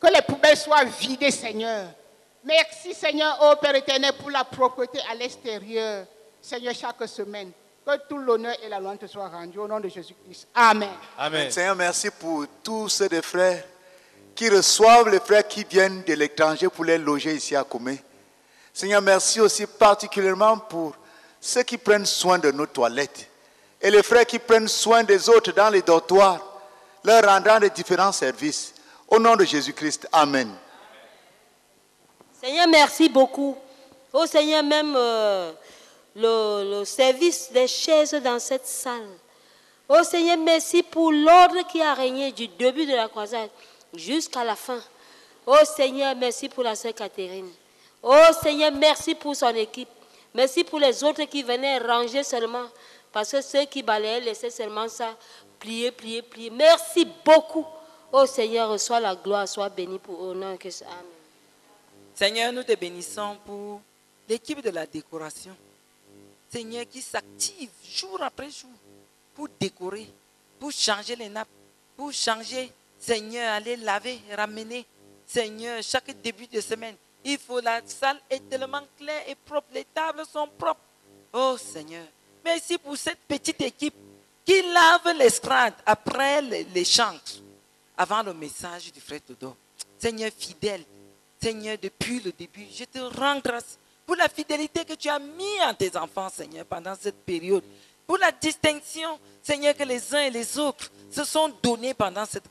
que les poubelles soient vidées, Seigneur. Merci, Seigneur, ô Père éternel, pour la propreté à l'extérieur. Seigneur, chaque semaine. Que tout l'honneur et la louange te soient rendus au nom de Jésus-Christ. Amen. Amen. Seigneur, merci pour tous ces des frères qui reçoivent les frères qui viennent de l'étranger pour les loger ici à Comé. Seigneur, merci aussi particulièrement pour ceux qui prennent soin de nos toilettes et les frères qui prennent soin des autres dans les dortoirs, leur rendant les différents services. Au nom de Jésus-Christ, Amen. Seigneur, merci beaucoup. Oh Seigneur, même euh, le, service des chaises dans cette salle. Oh Seigneur, merci pour l'ordre qui a régné du début de la croisade jusqu'à la fin. Oh Seigneur, merci pour la sœur Catherine. Oh Seigneur, merci pour son équipe. Merci pour les autres qui venaient ranger seulement. Parce que ceux qui balayaient laissaient seulement ça, plier, plier, plier. Merci beaucoup. Oh Seigneur, reçois la gloire, sois béni pour honneur que ça. Amen. Seigneur, nous te bénissons pour l'équipe de la décoration. Seigneur, qui s'active jour après jour pour décorer, pour changer les nappes, pour changer, Seigneur, aller laver, ramener. Seigneur, chaque début de semaine, il faut la salle est tellement claire et propre, les tables sont propres. Oh Seigneur, merci pour cette petite équipe qui lave l'estrade après les, les chants, avant le message du frère Todo. Seigneur fidèle, Seigneur, depuis le début, je te rends grâce pour la fidélité que tu as mis en tes enfants, Seigneur, pendant cette période. Pour la distinction, Seigneur, que les uns et les autres se sont donnés pendant cette,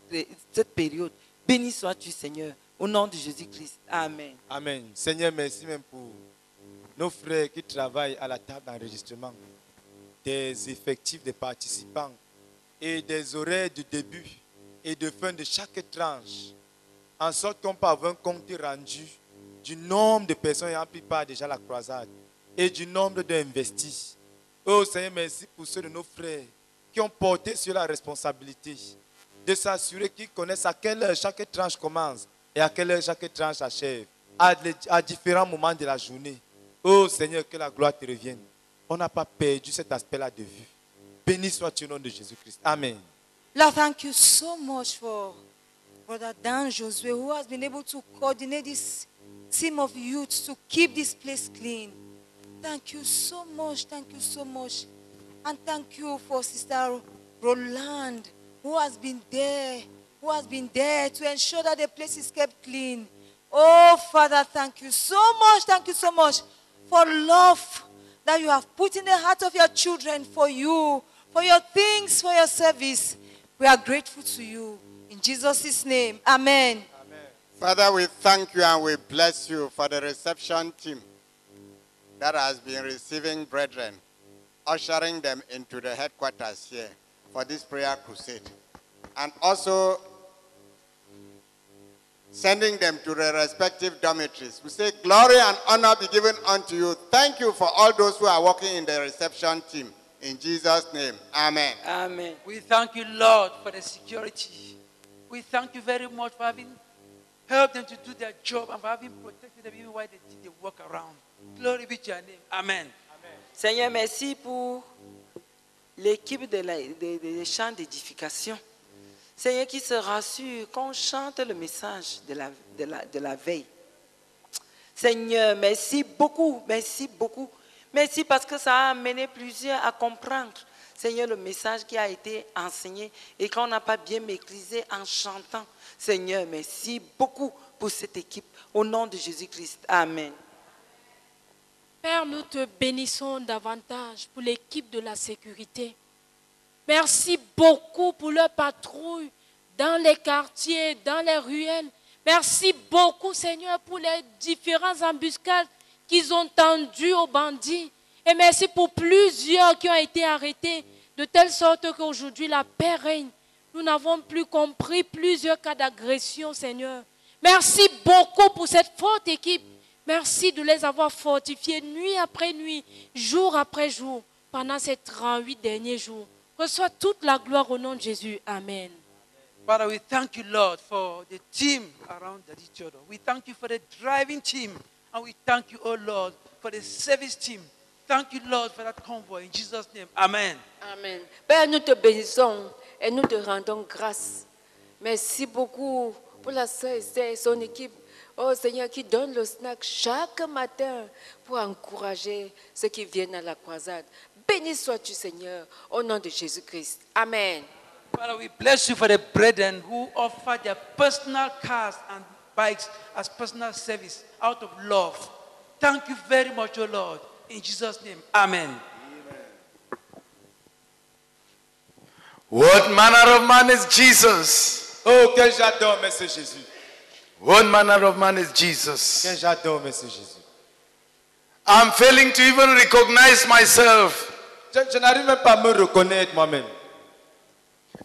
cette période. Béni sois-tu, Seigneur, au nom de Jésus-Christ. Amen. Amen. Seigneur, merci même pour nos frères qui travaillent à la table d'enregistrement, des effectifs des participants et des horaires de début et de fin de chaque tranche, en sorte qu'on peut avoir un compte rendu du nombre de personnes ayant pris part déjà à la croisade et du nombre d'investis. Oh Seigneur, merci pour ceux de nos frères qui ont porté sur la responsabilité de s'assurer qu'ils connaissent à quelle heure chaque tranche commence et à quelle heure chaque tranche achève, à, différents moments de la journée. Oh Seigneur, que la gloire te revienne. On n'a pas perdu cet aspect-là de vue. Béni soit-tu au nom de Jésus-Christ. Amen. Lord, thank you so much for Brother Dan Josue, who has been able to coordinate this team of youth to keep this place clean. Thank you so much. Thank you so much. And thank you for Sister Roland, who has been there, who has been there to ensure that the place is kept clean. Oh, Father, thank you so much. Thank you so much for love that you have put in the heart of your children for you, for your things, for your service. We are grateful to you. In Jesus' name, amen. Father, we thank you and we bless you for the reception team that has been receiving brethren, ushering them into the headquarters here for this prayer crusade. And also sending them to their respective dormitories. We say, Glory and honor be given unto you. Thank you for all those who are working in the reception team. In Jesus' name, Amen. Amen. We thank you, Lord, for the security. We thank you very much for having helped them to do their job and for having protected them even while they did the work around. Glory be to your name. Amen. Seigneur, merci pour l'équipe de la- de- des chants d'édification. Seigneur, qui se rassure quand on chante le message de la, de la, de la veille. Seigneur, merci beaucoup, merci beaucoup. Merci parce que ça a amené plusieurs à comprendre, Seigneur, le message qui a été enseigné et qu'on n'a pas bien maîtrisé en chantant. Seigneur, merci beaucoup pour cette équipe. Au nom de Jésus-Christ. Amen. Père, nous te bénissons davantage pour l'équipe de la sécurité. Merci beaucoup pour leur patrouille dans les quartiers, dans les ruelles. Merci beaucoup, Seigneur, pour les différentes embuscades qu'ils ont tendues aux bandits. Et merci pour plusieurs qui ont été arrêtés, de telle sorte qu'aujourd'hui la paix règne. Nous n'avons plus compris plusieurs cas d'agression, Seigneur. Merci beaucoup pour cette forte équipe. Merci de les avoir fortifiés nuit après nuit, jour après jour, pendant ces 38 derniers jours. Reçois toute la gloire au nom de Jésus. Amen. Father, we thank you, Lord, for the team around Daddy Jordan. We thank you for the driving team. And we thank you, oh Lord, for the service team. Thank you, Lord, for that convoy. In Jesus' name, Amen. Amen. Père, nous te bénissons et nous te rendons grâce. Merci beaucoup pour la sœur et son équipe. Oh Seigneur, qui donne le snack chaque matin pour encourager ceux qui viennent à la croisade. Béni sois-tu, Seigneur, au nom de Jésus-Christ. Amen. Father, we bless you for the brethren who offer their personal cars and bikes as personal service out of love. Thank you very much, O Lord. In Jesus' name, Amen. What manner of man is Jesus? Oh, que j'adore, mais c'est Jésus. What manner of man is Jesus? Que j'adore, mais c'est Jésus. I'm failing to even recognize myself. Je, je n'arrive même pas à me reconnaître moi-même.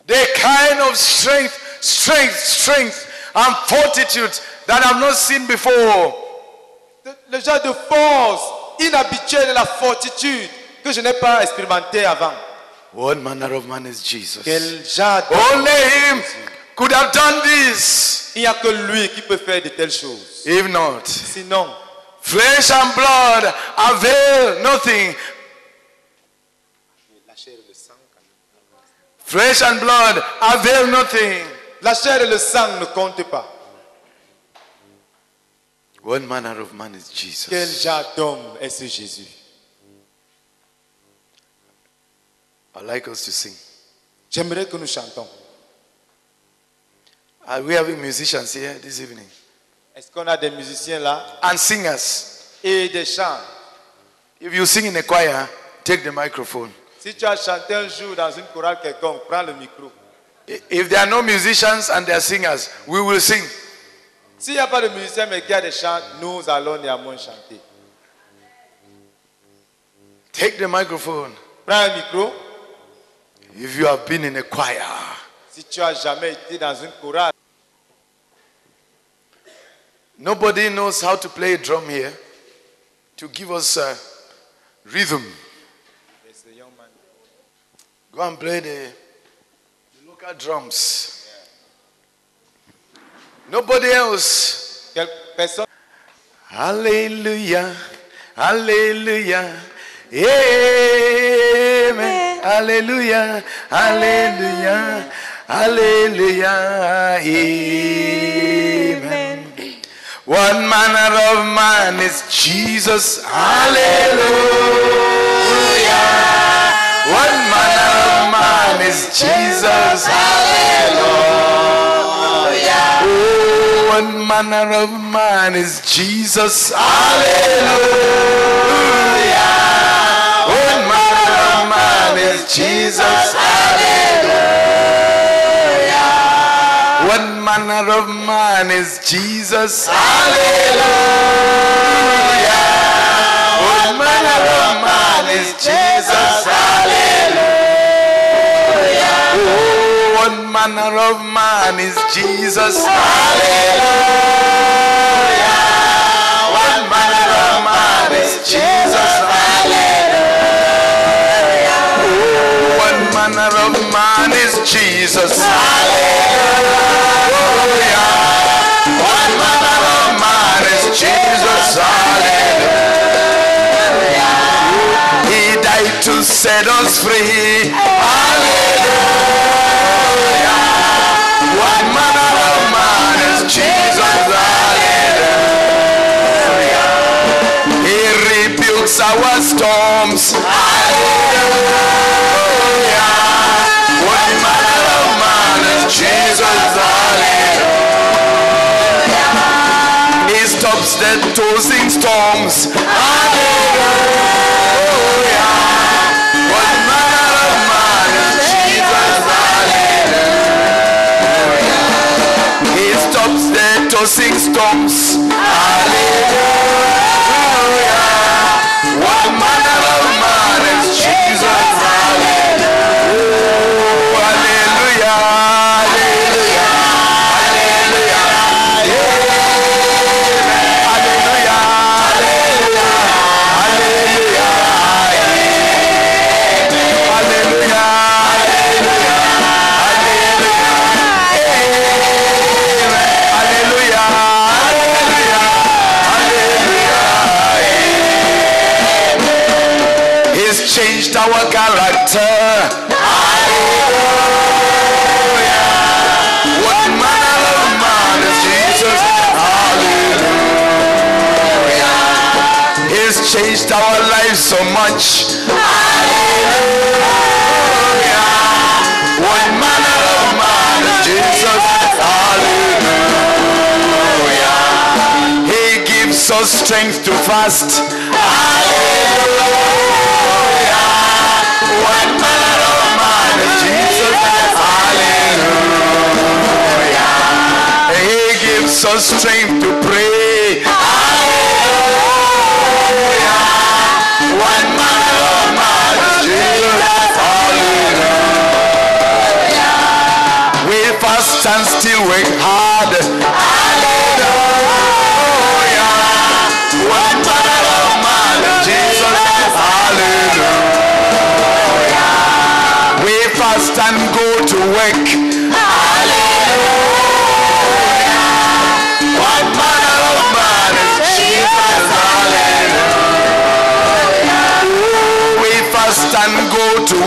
The kind of strength, strength, strength, and fortitude that I've not seen before. Le, genre de force inhabituelle et la fortitude que je n'ai pas expérimenté avant. What manner of man is Jesus? Quel genre de- Only him could have done this. Il n'y a que lui qui peut faire de telles choses. If not, Sinon, flesh and blood avail nothing. Flesh and blood avail nothing. la chair et le sang ne comptent pas. What manner of man is Jesus? Quel genre d'homme est ce Jésus? I'd like us to sing. J'aimerais que nous chantons. Are we having musicians here this evening? Est-ce qu'on a des musiciens là? And singers. et des chants If you sing in a choir, take the microphone. Si tu as chanté un jour dans une chorale quelconque, prends le micro. If there are no musicians and there are singers, we will sing. S'il n'y a pas de musiciens mais qu'il y a des chants, nous allons néanmoins chanter. Take the microphone. Prends un micro. If you have been in a choir, Si tu as jamais été dans une chorale, nobody knows how to play a drum here to give us uh, rhythm. Go and play the, the local drums. Nobody else. personne. Hallelujah. Hallelujah. Amen. Hallelujah. Hallelujah. Hallelujah. Amen. What manner of man is Jesus? Hallelujah. Of man is Jesus? Hallelujah. Oh, what manner of man is Jesus? Hallelujah. What manner of man is Jesus? Hallelujah. What manner of man is Jesus? Hallelujah. What manner of man is Jesus? Hallelujah. Oh, what manner of man is Jesus? Hallelujah. What manner of man is Jesus? Hallelujah. Oh, what manner of man is Jesus? Hallelujah. What manner of man is Jesus? Hallelujah. He died to set us free. Storms. Hallelujah. What manner of man is Jesus? Hallelujah. He stops the tossing storms. Hallelujah. What man is Jesus? Hallelujah. He stops the tossing storms. To. Hallelujah. What manner of man oh is Jesus? Hallelujah. He gives us strength to pray.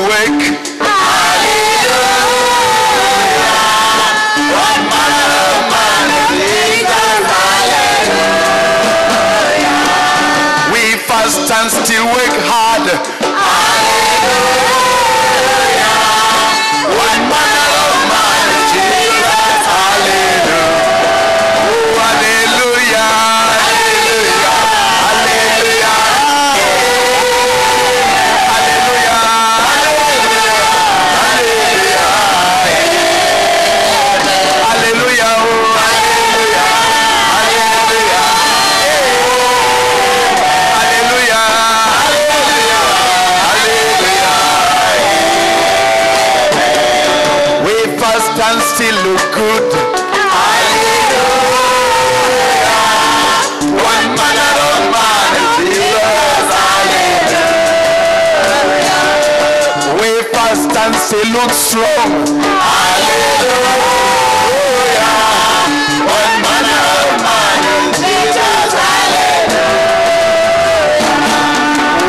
Go look strong. Hallelujah. One manner of man Jesus. Hallelujah.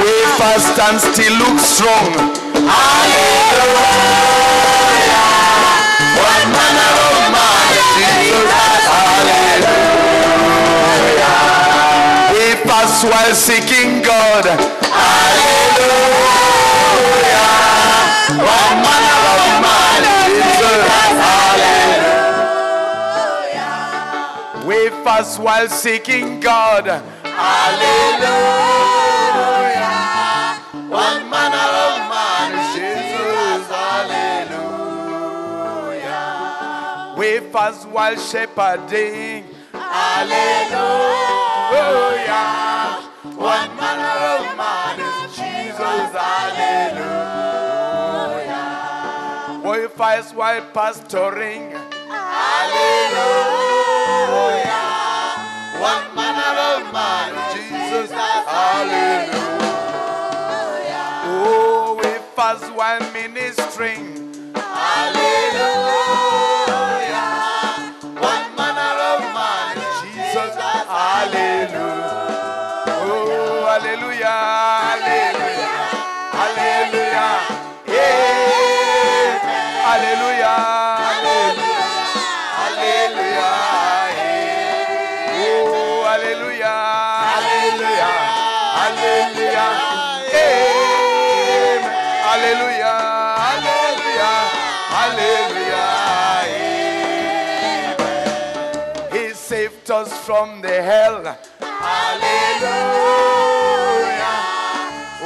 We fast and still look strong. Hallelujah. One of man Jesus. While seeking God. While seeking God. Hallelujah. One manner of man is Jesus. Hallelujah. We fast while shepherding. Hallelujah. One manner of man is Jesus. Hallelujah. We fast while pastoring. Hallelujah. Oh, if fast while ministering. Hallelujah. One manner of man Jesus. Hallelujah. Oh. Hallelujah. Hallelujah. From the hell. Hallelujah.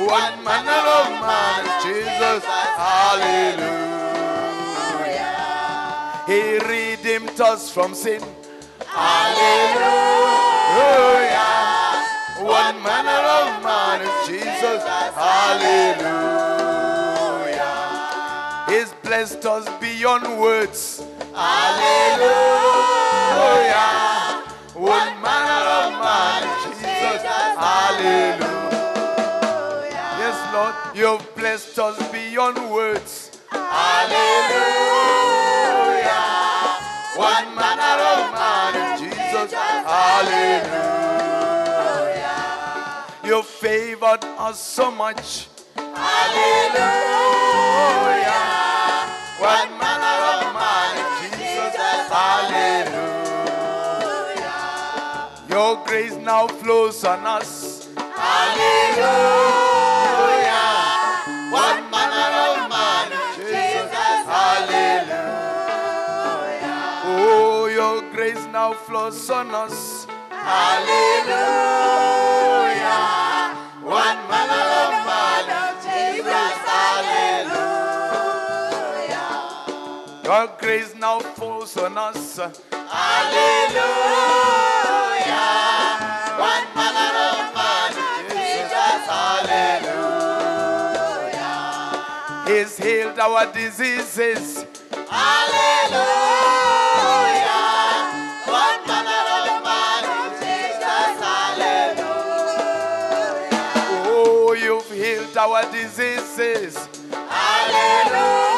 One manner of man is Jesus. Hallelujah. He redeemed us from sin. Hallelujah. One manner of man is Jesus. Hallelujah. He's blessed us beyond words. Hallelujah. One manner of man Jesus. Hallelujah. Yes, Lord, you've blessed us beyond words. Hallelujah. One manner of man Jesus. Hallelujah. You favored us so much. Hallelujah. What manner of man Your grace now flows on us. Hallelujah. What manner of man Jesus? Hallelujah. Oh, your grace now flows on us. Hallelujah. What manner of man Jesus? Hallelujah. Your grace now falls on us. Hallelujah. What manner of man is Jesus? Hallelujah. He's healed our diseases. Hallelujah. What manner of man is Jesus? Hallelujah. Oh, you've healed our diseases. Hallelujah.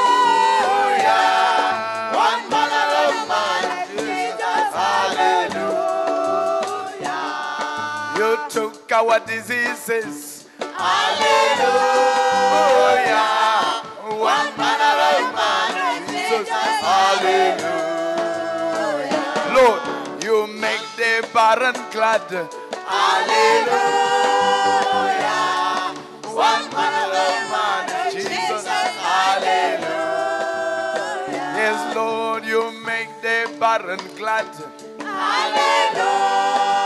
Our diseases. Hallelujah. What manner of man Jesus? Hallelujah. Lord, you make the barren glad. Hallelujah. What manner of man Jesus? Hallelujah. Yes, Lord, you make the barren glad. Hallelujah.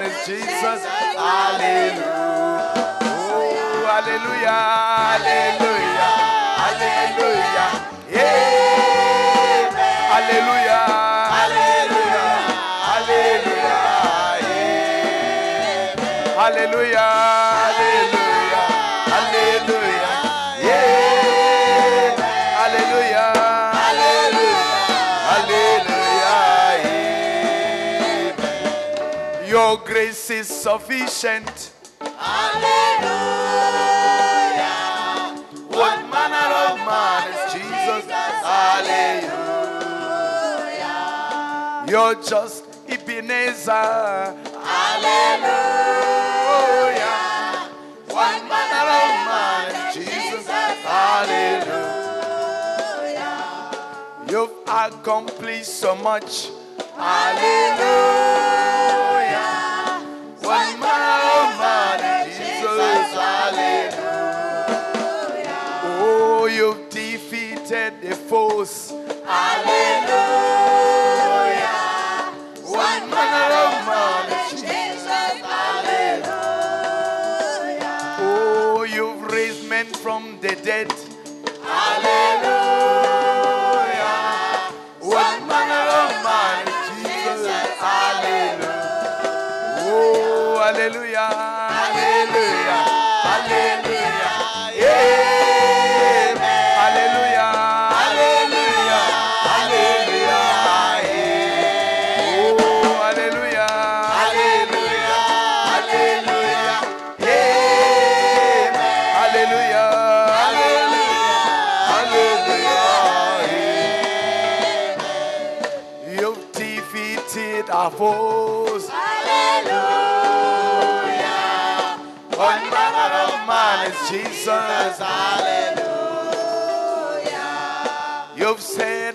Of is Jesus? Hallelujah. Oh, hallelujah, hallelujah, hallelujah. Yeah. Hallelujah, hallelujah. Hallelujah, hallelujah, grace is sufficient. Hallelujah. What manner of man is Jesus? Hallelujah. You're just Ebenezer. Hallelujah. What manner of man is Jesus? Hallelujah. You've accomplished so much. Hallelujah. Foes. Hallelujah. Of man Jesus? Hallelujah. Oh, you've raised men from the dead. Hallelujah. What manner of man Jesus? Hallelujah. Oh, hallelujah, hallelujah, hallelujah.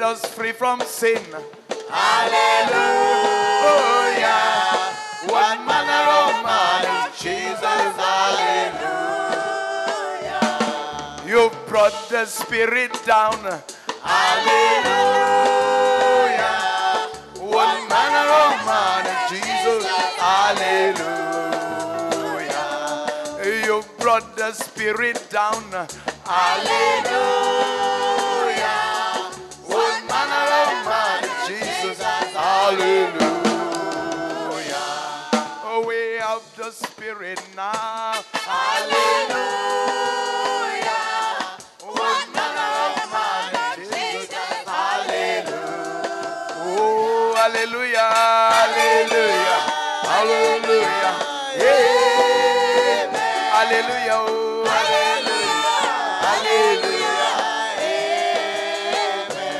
Us free from sin. Hallelujah. Oh, what manner of man is Jesus? Hallelujah. You've brought the Spirit down. Hallelujah. What manner of man is Jesus? Hallelujah. You've brought the Spirit down. Hallelujah. What man Jesus? Hallelujah. Oh, we have the Spirit now. Hallelujah. Oh, what of man Jesus? Hallelujah. Oh, hallelujah, hallelujah, hallelujah. Hallelujah, oh, hallelujah,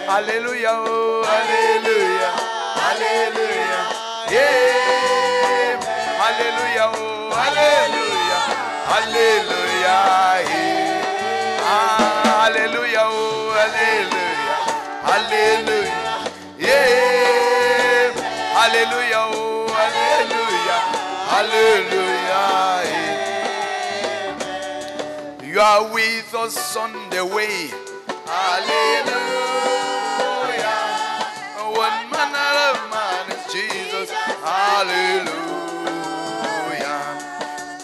Hallelujah, oh, hallelujah, hallelujah. Yeah. Hallelujah, oh, hallelujah, Hallelujah. yeah. Ah, hallelujah. Oh, hallelujah. Hallelujah. Yeah. Hallelujah. Oh, hallelujah. Hallelujah. yeah. You are with us on the way. Hallelujah. Hallelujah.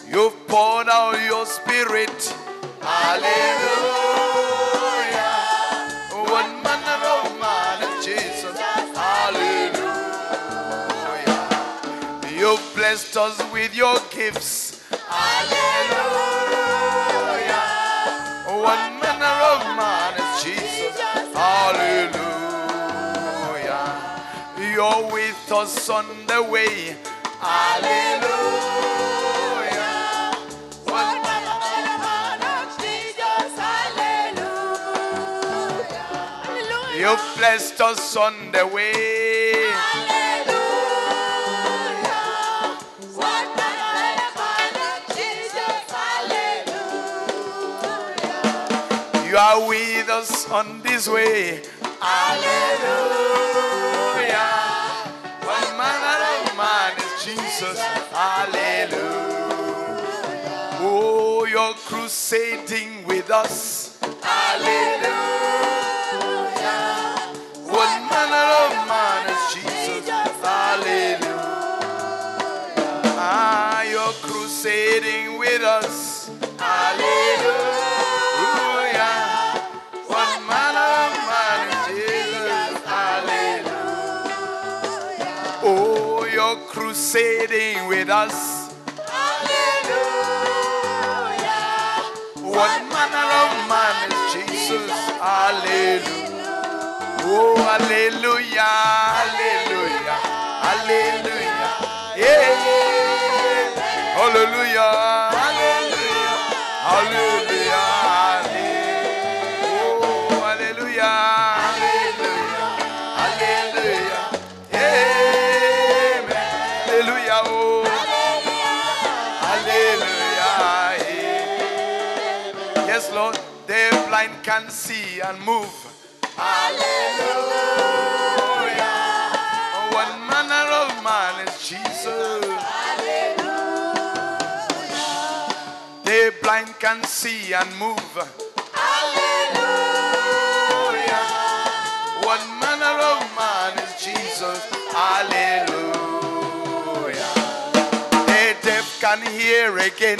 You've poured out your spirit. Hallelujah. One manner of man Jesus. Hallelujah. You've blessed us with your gifts. Hallelujah. One manner of man You're with us on the way. Hallelujah. One manner of man Jesus. Hallelujah. You've blessed us on the way. You are with us on this way. Hallelujah. Jesus. Hallelujah. Oh, you're crusading with us. Hallelujah. One manner of man is Jesus. Hallelujah. Ah, you're crusading with us. Hallelujah. Crusading with us. Hallelujah. One manner of man is Jesus. Hallelujah. Oh, hallelujah. Hallelujah. Hallelujah. Yeah. Hallelujah. Hallelujah. Hallelujah. Can see and move. Hallelujah. One manner of man is Jesus. Hallelujah. The blind can see and move. Hallelujah. One manner of man is Jesus. Hallelujah. The deaf can hear again.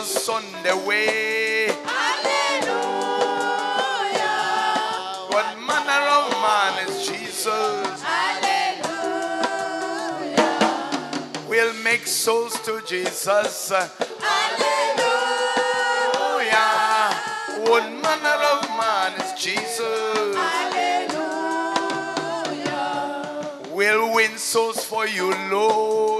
us on the way. What manner of man is Jesus? Hallelujah. We'll make souls to Jesus. Hallelujah. What manner of man is Jesus? Hallelujah. We'll win souls for you, Lord.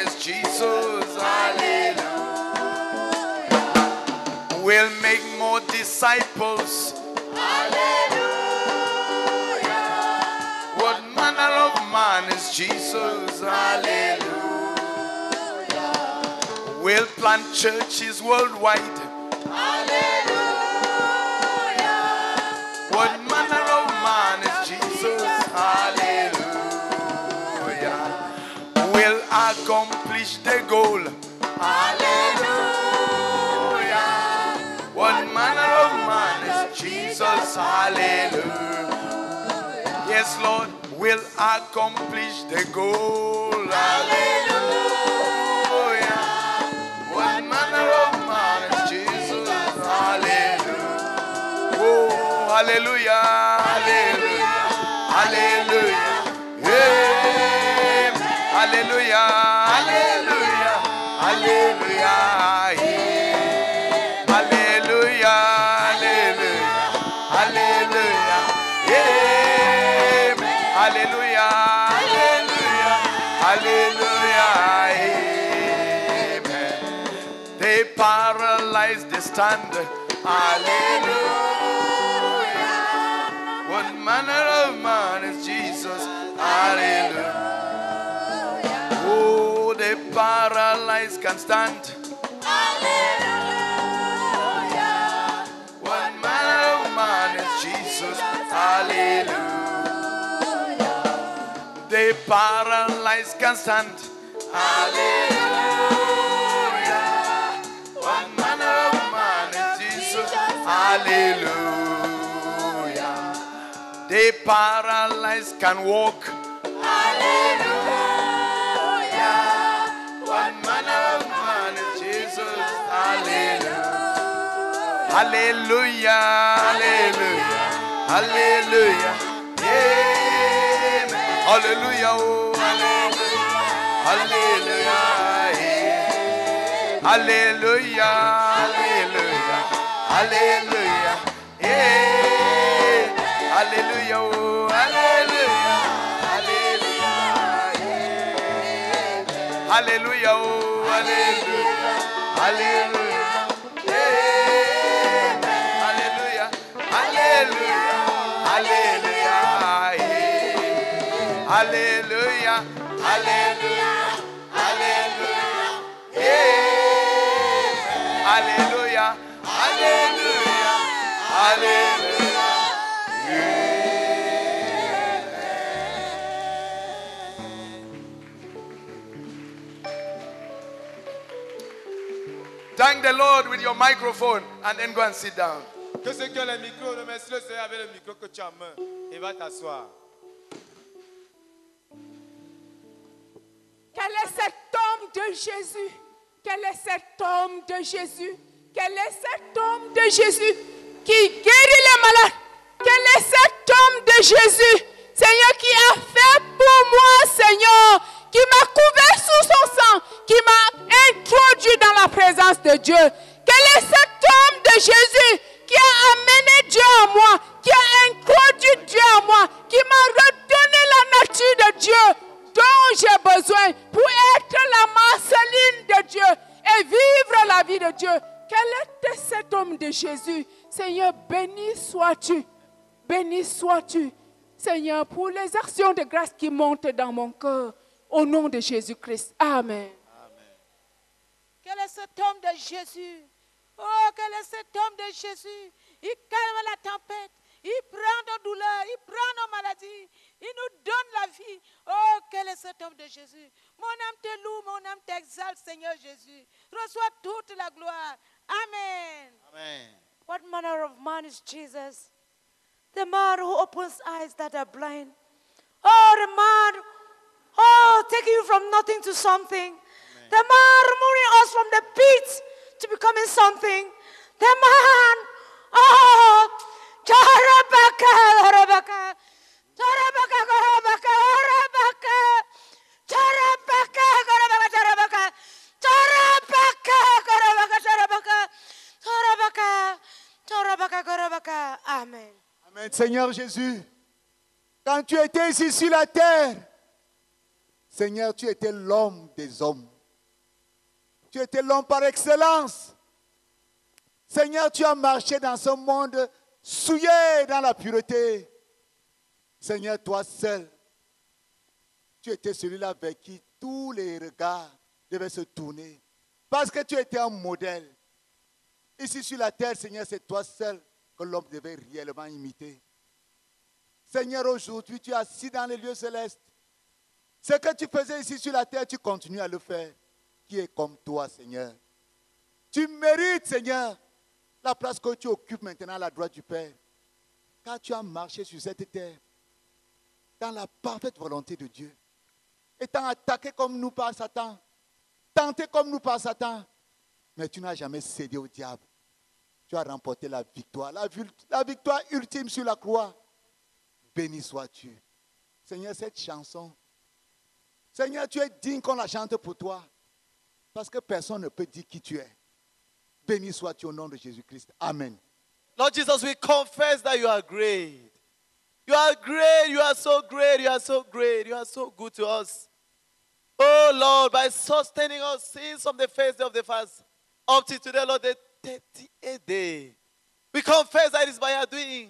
Is Jesus? Hallelujah. We'll make more disciples. Hallelujah. What manner of man is Jesus? Hallelujah. We'll plant churches worldwide. Accomplish the goal. Hallelujah. What manner of man is Jesus? Hallelujah. Yes, Lord, will accomplish the goal. Hallelujah. What manner of man is Jesus? Hallelujah. Oh, hallelujah. Hallelujah. Hallelujah. Hallelujah stand. Hallelujah. What manner of man is paralyzed can stand. Hallelujah. What manner of man oh is Jesus? Hallelujah. The paralyzed can stand. Hallelujah. What manner of man oh is Jesus? Hallelujah. The paralyzed can walk. Hallelujah. Hallelujah. Hallelujah. Hallelujah. Amen. Hallelujah. Oh, hallelujah. Hallelujah. Hallelujah. Hallelujah. Hallelujah. Hallelujah. Oh, hallelujah. Hallelujah. Hallelujah. Oh, hallelujah. Hallelujah. Oh, Hallelujah. Hallelujah. Amen. Hallelujah. Hallelujah. Hallelujah. Thank the Lord with your microphone and then go and sit down. Que ceux qui ont le micro, remercie le Seigneur avec le micro que tu as en main et va t'asseoir. Quel est cet homme de Jésus? Quel est cet homme de Jésus? Quel est cet homme de Jésus qui guérit les malades? Quel est cet homme de Jésus Seigneur, qui a fait pour moi, Seigneur, qui m'a couvert sous son sang, qui m'a introduit dans la présence de Dieu? Quel est cet homme de Jésus qui a amené Dieu à moi, qui a introduit Dieu à moi, qui m'a redonné la nature de Dieu? Dont j'ai besoin pour être la Marceline de Dieu et vivre la vie de Dieu. Quel était cet homme de Jésus? Seigneur, béni sois-tu. Béni sois-tu. Seigneur, pour les actions de grâce qui montent dans mon cœur. Au nom de Jésus-Christ. Amen. Quel est cet homme de Jésus? Oh, quel est cet homme de Jésus? Il calme la tempête. Il prend nos douleurs. Il prend nos maladies. Il nous donne la vie. Oh, quel est cet homme de Jésus Mon âme te loue, mon âme t'exalte, Seigneur Jésus. Reçois toute la gloire. Amen. Amen. What manner of man is Jesus? The man who opens eyes that are blind. Oh, the man, oh, taking you from nothing to something. The man removing us from the pit to becoming something. The man, oh, Seigneur Jésus, quand tu étais ici sur la terre, Seigneur, tu étais l'homme des hommes. Tu étais l'homme par excellence. Seigneur, tu as marché dans ce monde souillé dans la pureté. Seigneur, toi seul, tu étais celui-là vers qui tous les regards devaient se tourner. Parce que tu étais un modèle. Ici sur la terre, Seigneur, c'est toi seul que l'homme devait réellement imiter. Seigneur, aujourd'hui, tu es assis dans les lieux célestes. Ce que tu faisais ici sur la terre, tu continues à le faire. Qui est comme toi, Seigneur Tu mérites, Seigneur, la place que tu occupes maintenant à la droite du Père. Car tu as marché sur cette terre dans la parfaite volonté de Dieu. Étant attaqué comme nous par Satan, tenté comme nous par Satan, mais tu n'as jamais cédé au diable. Tu as remporté la victoire, la, victoire ultime sur la croix. Béni sois-tu. Seigneur, cette chanson, Seigneur, tu es digne qu'on la chante pour toi. Parce que personne ne peut dire qui tu es. Béni sois-tu au nom de Jésus-Christ. Amen. Lord Jesus, we confess that you are great. You are great. You are so great. You are so great. You are so good to us. Oh Lord, by sustaining us since from the first day of the fast up to today, Lord, the 38th day. We confess that it is by your doing.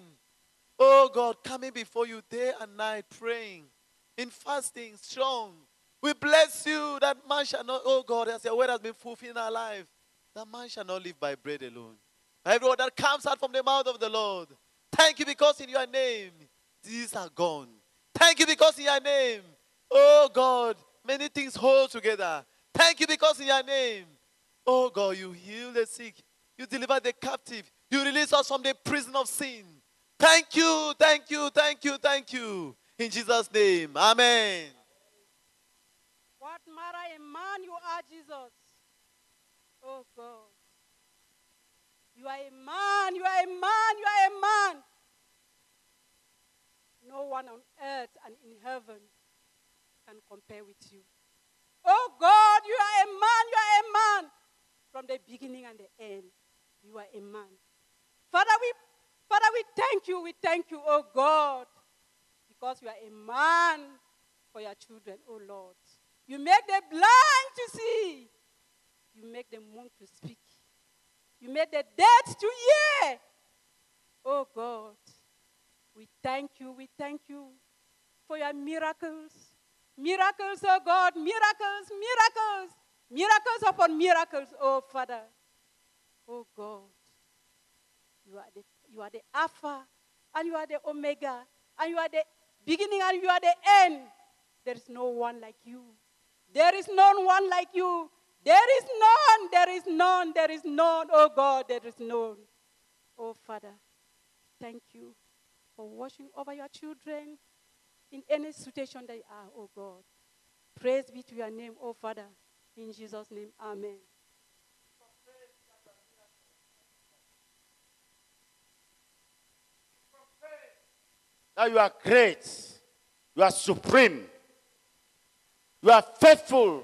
Oh God, coming before you day and night, praying, in fasting, strong. We bless you that man shall not, oh God, as your word has been fulfilled in our life, that man shall not live by bread alone. Every word that comes out from the mouth of the Lord. Thank you because in your name, these are gone. Thank you because in your name, oh God, many things hold together. Thank you because in your name, oh God, you heal the sick, you deliver the captive, you release us from the prison of sin. Thank you, thank you, thank you, thank you. In Jesus' name, Amen. What matter a man you are, Jesus? Oh God. You are a man, you are a man, you are a man. No one on earth and in heaven can compare with you. Oh God, you are a man, you are a man. From the beginning and the end, you are a man. Father, we Father, we thank you, we thank you, oh God, because you are a man for your children, oh Lord. You make the blind to see. You make the moon to speak. You make the dead to hear. Oh God, we thank you, we thank you for your miracles. Miracles, oh God, miracles, miracles, miracles upon miracles, oh Father. Oh God, you are the, you are the Alpha and you are the Omega and you are the beginning and you are the end. There is no one like you. There is none one like you. There is none, there is none, there is none. Oh God, there is none. Oh Father, thank you for watching over your children in any situation they are, oh God. Praise be to your name, oh Father. In Jesus' name, amen. That you are great, you are supreme, you are faithful,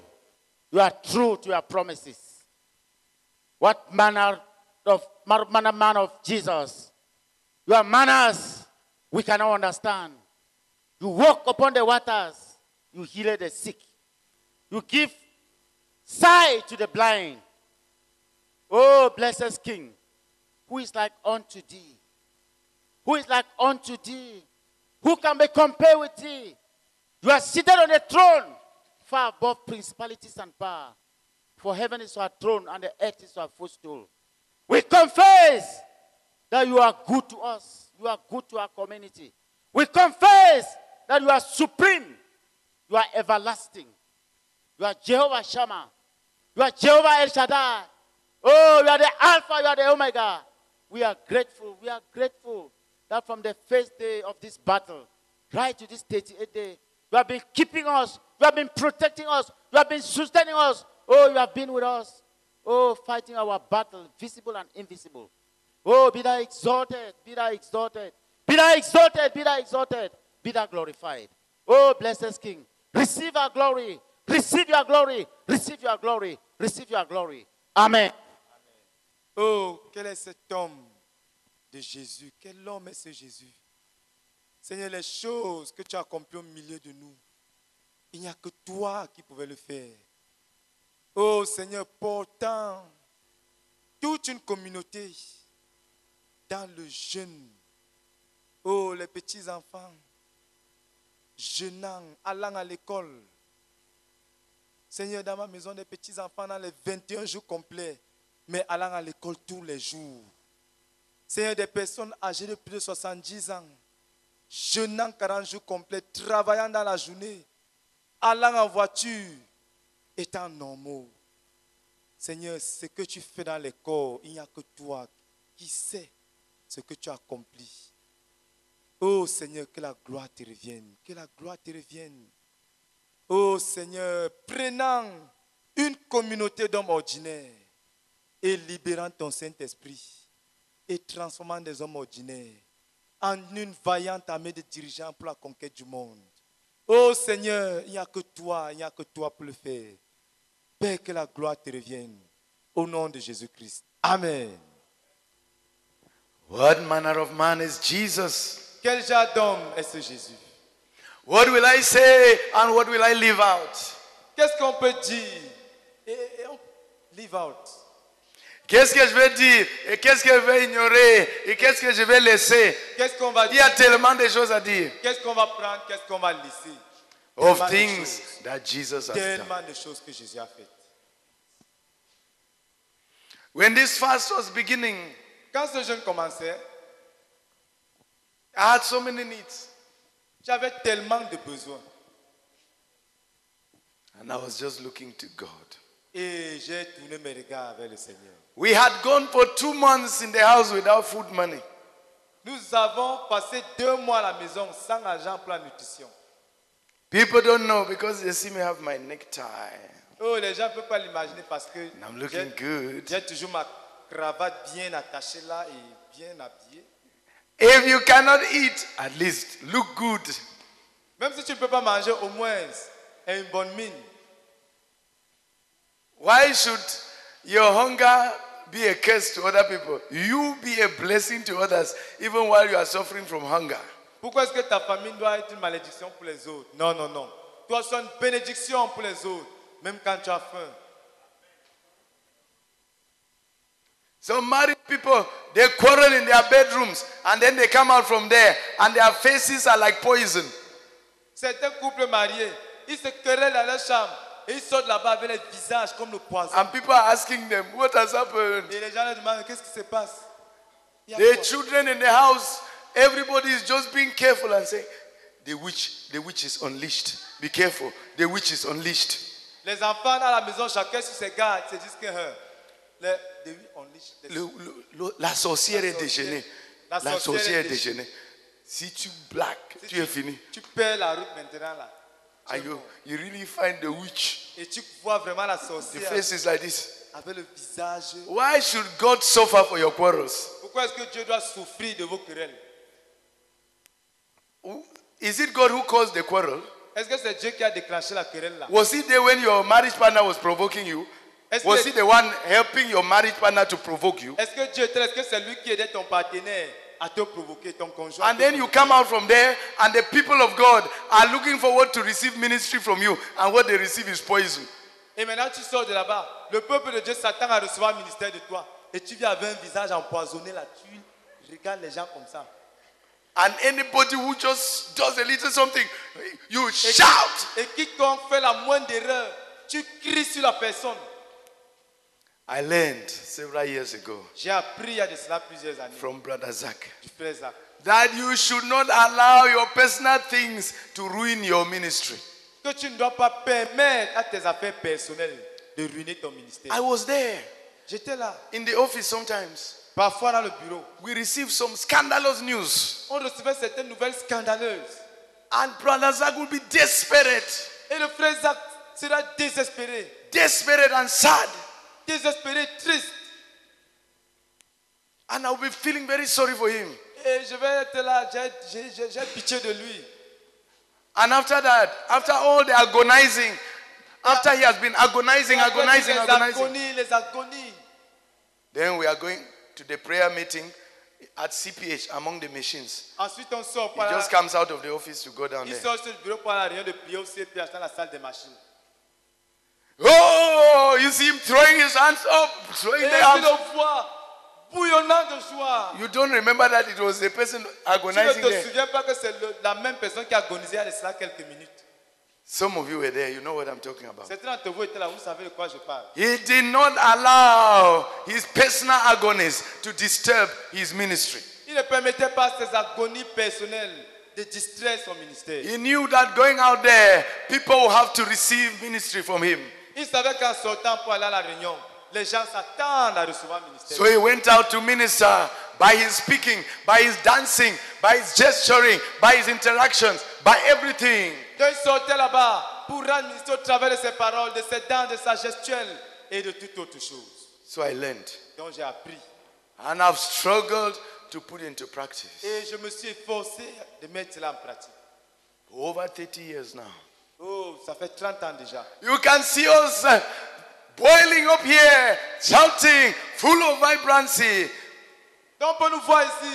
you are true to your promises. What manner of manner man of Jesus? Your manners we cannot understand. You walk upon the waters, you heal the sick, you give sight to the blind. Oh, blessed King, who is like unto thee? Who is like unto thee? Who can be compared with thee? You are seated on a throne far above principalities and power. For heaven is our throne and the earth is our footstool. We confess that you are good to us. You are good to our community. We confess that you are supreme. You are everlasting. You are Jehovah Shammah. You are Jehovah El Shaddai. Oh, you are the Alpha, you are the Omega. We are grateful. We are grateful that from the first day of this battle, right to this 38th day, you have been keeping us. You have been protecting us. You have been sustaining us. Oh, you have been with us. Oh, fighting our battle, visible and invisible. Oh, be thou exalted, be thou exalted, be thou exalted, be thou exalted, be thou glorified. Oh, blessed King, receive our glory, receive your glory, receive your glory, receive your glory. Amen. Oh, quel est cet homme Jésus Quel homme est ce Jésus? Seigneur, les choses que tu as accomplies au milieu de nous, il n'y a que toi qui pouvais le faire. Oh Seigneur, portant toute une communauté dans le jeûne. Oh, les petits-enfants, jeûnant, allant à l'école, Seigneur, dans ma maison, des petits-enfants dans les 21 jours complets, mais allant à l'école tous les jours. Seigneur, des personnes âgées de plus de 70 ans, jeûnant 40 jours complets, travaillant dans la journée, allant en voiture, étant normaux. Seigneur, ce que tu fais dans les corps, il n'y a que toi qui sais ce que tu as accompli. Oh Seigneur, que la gloire te revienne, que la gloire te revienne. Oh Seigneur, prenant une communauté d'hommes ordinaires et libérant ton Saint-Esprit et transformant des hommes ordinaires en une vaillante armée de dirigeants pour la conquête du monde. Oh Seigneur, il n'y a que toi, il n'y a que toi pour le faire. Père, que la gloire te revienne. Au nom de Jésus-Christ. Amen. What manner of man is Jesus? Quel genre d'homme est ce Jésus? What will I say and what will I live out? Qu'est-ce qu'on peut dire? Et, et on live out. Qu'est-ce que je vais dire et qu'est-ce que je vais ignorer et qu'est-ce que je vais laisser Qu'est-ce qu'on va Il dire? y a tellement de choses à dire. Qu'est-ce qu'on va prendre? Qu'est-ce qu'on va laisser? Of Tellement de things choses. that Jesus has done. Tellement de choses que Jésus a faites. When this fast was beginning, Quand ce jeûne commençait, I had so many needs. j'avais tellement de besoins. And I was just looking to God. Et j'ai tourné mes regards vers le Seigneur. We had gone for two months in the house without food money. Nous avons passé deux mois à la maison sans argent pour la nutrition. People don't know because they see me have my necktie. Oh, les gens ne peuvent pas l'imaginer parce que I'm looking good. j'ai toujours ma cravate bien attachée là et bien habillée. If you cannot eat, at least look good. Même si tu ne peux pas manger, au moins, aie une bonne mine. Why should your hunger be a curse to other people? You be a blessing to others even while you are suffering from hunger. Pourquoi est-ce que ta famille doit être une malédiction pour les autres Non, non, non. Toi, sois une bénédiction pour les autres, même quand tu as faim. Some married people, they quarrel in their bedrooms and then they come out from there and their faces are like poison. Certains couples mariés, ils se querellent dans leur chambre et ils sortent là-bas avec les visages comme le poison. And people are asking them, What has happened? Et les gens leur demandent qu'est-ce qui se passe? The children in the house, everybody is just being careful and saying, The witch, the witch is unleashed. Be careful. The witch is unleashed. Les enfants dans la maison, chacun sur ses gardes, se disent que hein, le, Le- le- la sorcière est déchaînée. La sorcière est déchaînée. Si tu black, tu es fini. Tu perds la route maintenant là. And you, you really find the witch. Et tu vois vraiment la sorcière. The face is like this. avec le visage. Why should God suffer for your quarrels? Pourquoi est-ce que Dieu doit souffrir de vos querelles Is it God who caused the quarrel? Est-ce que c'est Dieu qui a déclenché la querelle là Was he there when your marriage partner was provoking you? Est-ce Was que- he the one helping your marriage partner to provoke you? Est-ce que Dieu Est-ce que c'est lui qui aidait ton partenaire à te provoquer, ton conjoint à And then you come out from there, and the people of God are looking forward to receive ministry from you, and what they receive is poison. Et maintenant tu sors de là-bas. Le peuple de Dieu s'attend à recevoir le ministère de toi. Et tu viens avec un visage empoisonné là. Tu regardes les gens comme ça. And anybody who just does a little something, you Et, shout. et quiconque fait la moindre erreur, tu cries sur la personne. I learned several years ago J'ai appris il de cela plusieurs années from Brother Zach du frère Zach. that you should not allow your personal things to ruin your ministry. Que tu ne dois pas permettre à tes affaires personnelles de ruiner ton ministère. I was there J'étais là. in the office sometimes. Parfois dans le bureau, We received some scandalous news, on recevait certaines nouvelles scandaleuses. and Brother Zach would be desperate, Et le frère Zach sera désespéré. desperate and sad. Désespéré, triste. And I'll be feeling very sorry for him. Et je vais être là, j'ai- pitié de lui. And after that, after all the agonizing, after he has been agonizing, agonizing, les agonizing, agonies, les agonies. then we are going to the prayer meeting at CPH among the machines. Ensuite, on sort He just comes out of the office to go down Il there. sort le bureau pour réunion de prière au CPH dans la salle des machines. Oh, you see him throwing his hands up, throwing Et the arms. bouillonnant de joie. You don't remember that it was the person Tu ne agonizing te there. souviens pas que c'est le- la même personne qui a agonisé il y a de cela quelques minutes. Some of you were there, you know what I'm talking about. Certains d'entre vous étaient là, vous savez de quoi je parle. He did not allow his personal agonies to disturb his ministry. Il ne permettait pas à ses agonies personnelles de distraire son ministère. He knew that going out there, people will have to receive ministry from him. Il savait qu'en sortant pour aller à la réunion, les gens s'attendent à recevoir le ministère. So he went out to minister by his speaking, by his dancing, by his gesturing, by his interactions, by everything. Donc il sortait là-bas pour rendre ministère au travers de ses paroles, de ses dents, de sa gestuelle et de toute autre chose. So I learned. Donc j'ai appris. And I've struggled to put into practice. Et je me suis efforcé de mettre cela en pratique. Over 30 years now. Oh, ça fait 30 ans déjà. You can see us boiling up here, shouting, full of vibrancy. Donc on peut nous voir ici,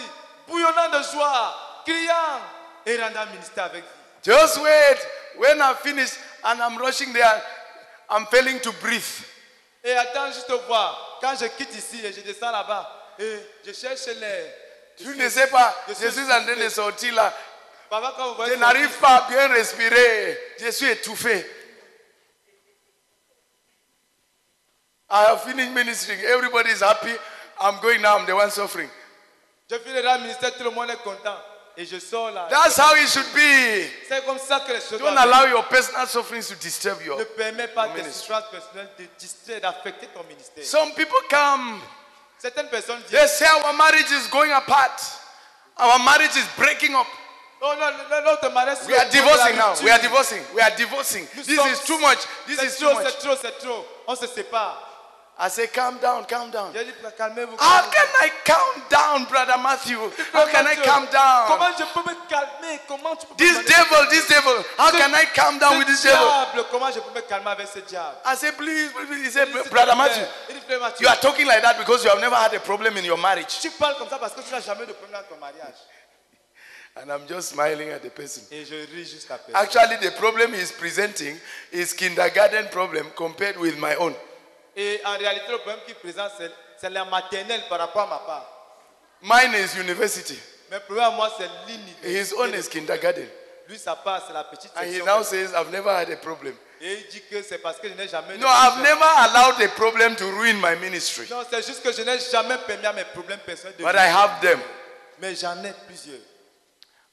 bouillonnant de joie, criant et rendant ministère avec vous. Just wait. When I finish and I'm rushing there, I'm failing to breathe. Et attends juste voir. Quand je quitte ici et je descends là-bas, et je cherche l'air. Tu ne sais pas, je suis en train de sortir là. Papa, quand vous Je n'arrive pas à bien respirer. Je suis étouffé. I have finished ministering. Everybody is happy. I'm going now. I'm the one suffering. Je finis ministère, tout le monde est content. Et je sors là. That's how it should be. C'est comme ça que les choses Don't allow your personal sufferings to disturb your. Ne permets pas tes souffrances personnelles de distraire, d'affecter ton ministère. Some people come. Certaines personnes disent They say our marriage is going apart. Our marriage is breaking up. Oh We are divorcing now. We are divorcing. We are divorcing. Nous This is too much. This is trop, too much. C'est trop, c'est trop. On se sépare. I say, calm down, calm down. Calmez-vous. How can I calm down, brother Matthew? How can I calm down? Comment je peux me calmer? Comment tu peux This devil, this devil. How can I calm down with this devil? diable, Comment je peux me calmer avec ce diable? I say, please, please. He said, brother Matthew, you are talking like that because you have never had a problem in your marriage. Tu parles comme ça parce que tu n'as jamais de problème dans ton mariage. And I'm just smiling at the person. Et je ris juste à personne. Actually, the problem he's presenting is kindergarten problem compared with my own. Et en réalité, le problème qu'il présente, c'est- c'est la maternelle par rapport à ma part. Mine is university. Mais problème à moi, c'est l'unité. His own is kindergarten. Lui, sa part, c'est la petite And he section. now says, I've never had a problem. Et il dit que c'est parce que je n'ai jamais... No, I've never allowed a problem to ruin my ministry. Non, c'est juste que je n'ai jamais permis à mes problèmes personnels de But I have them. Mais j'en ai plusieurs.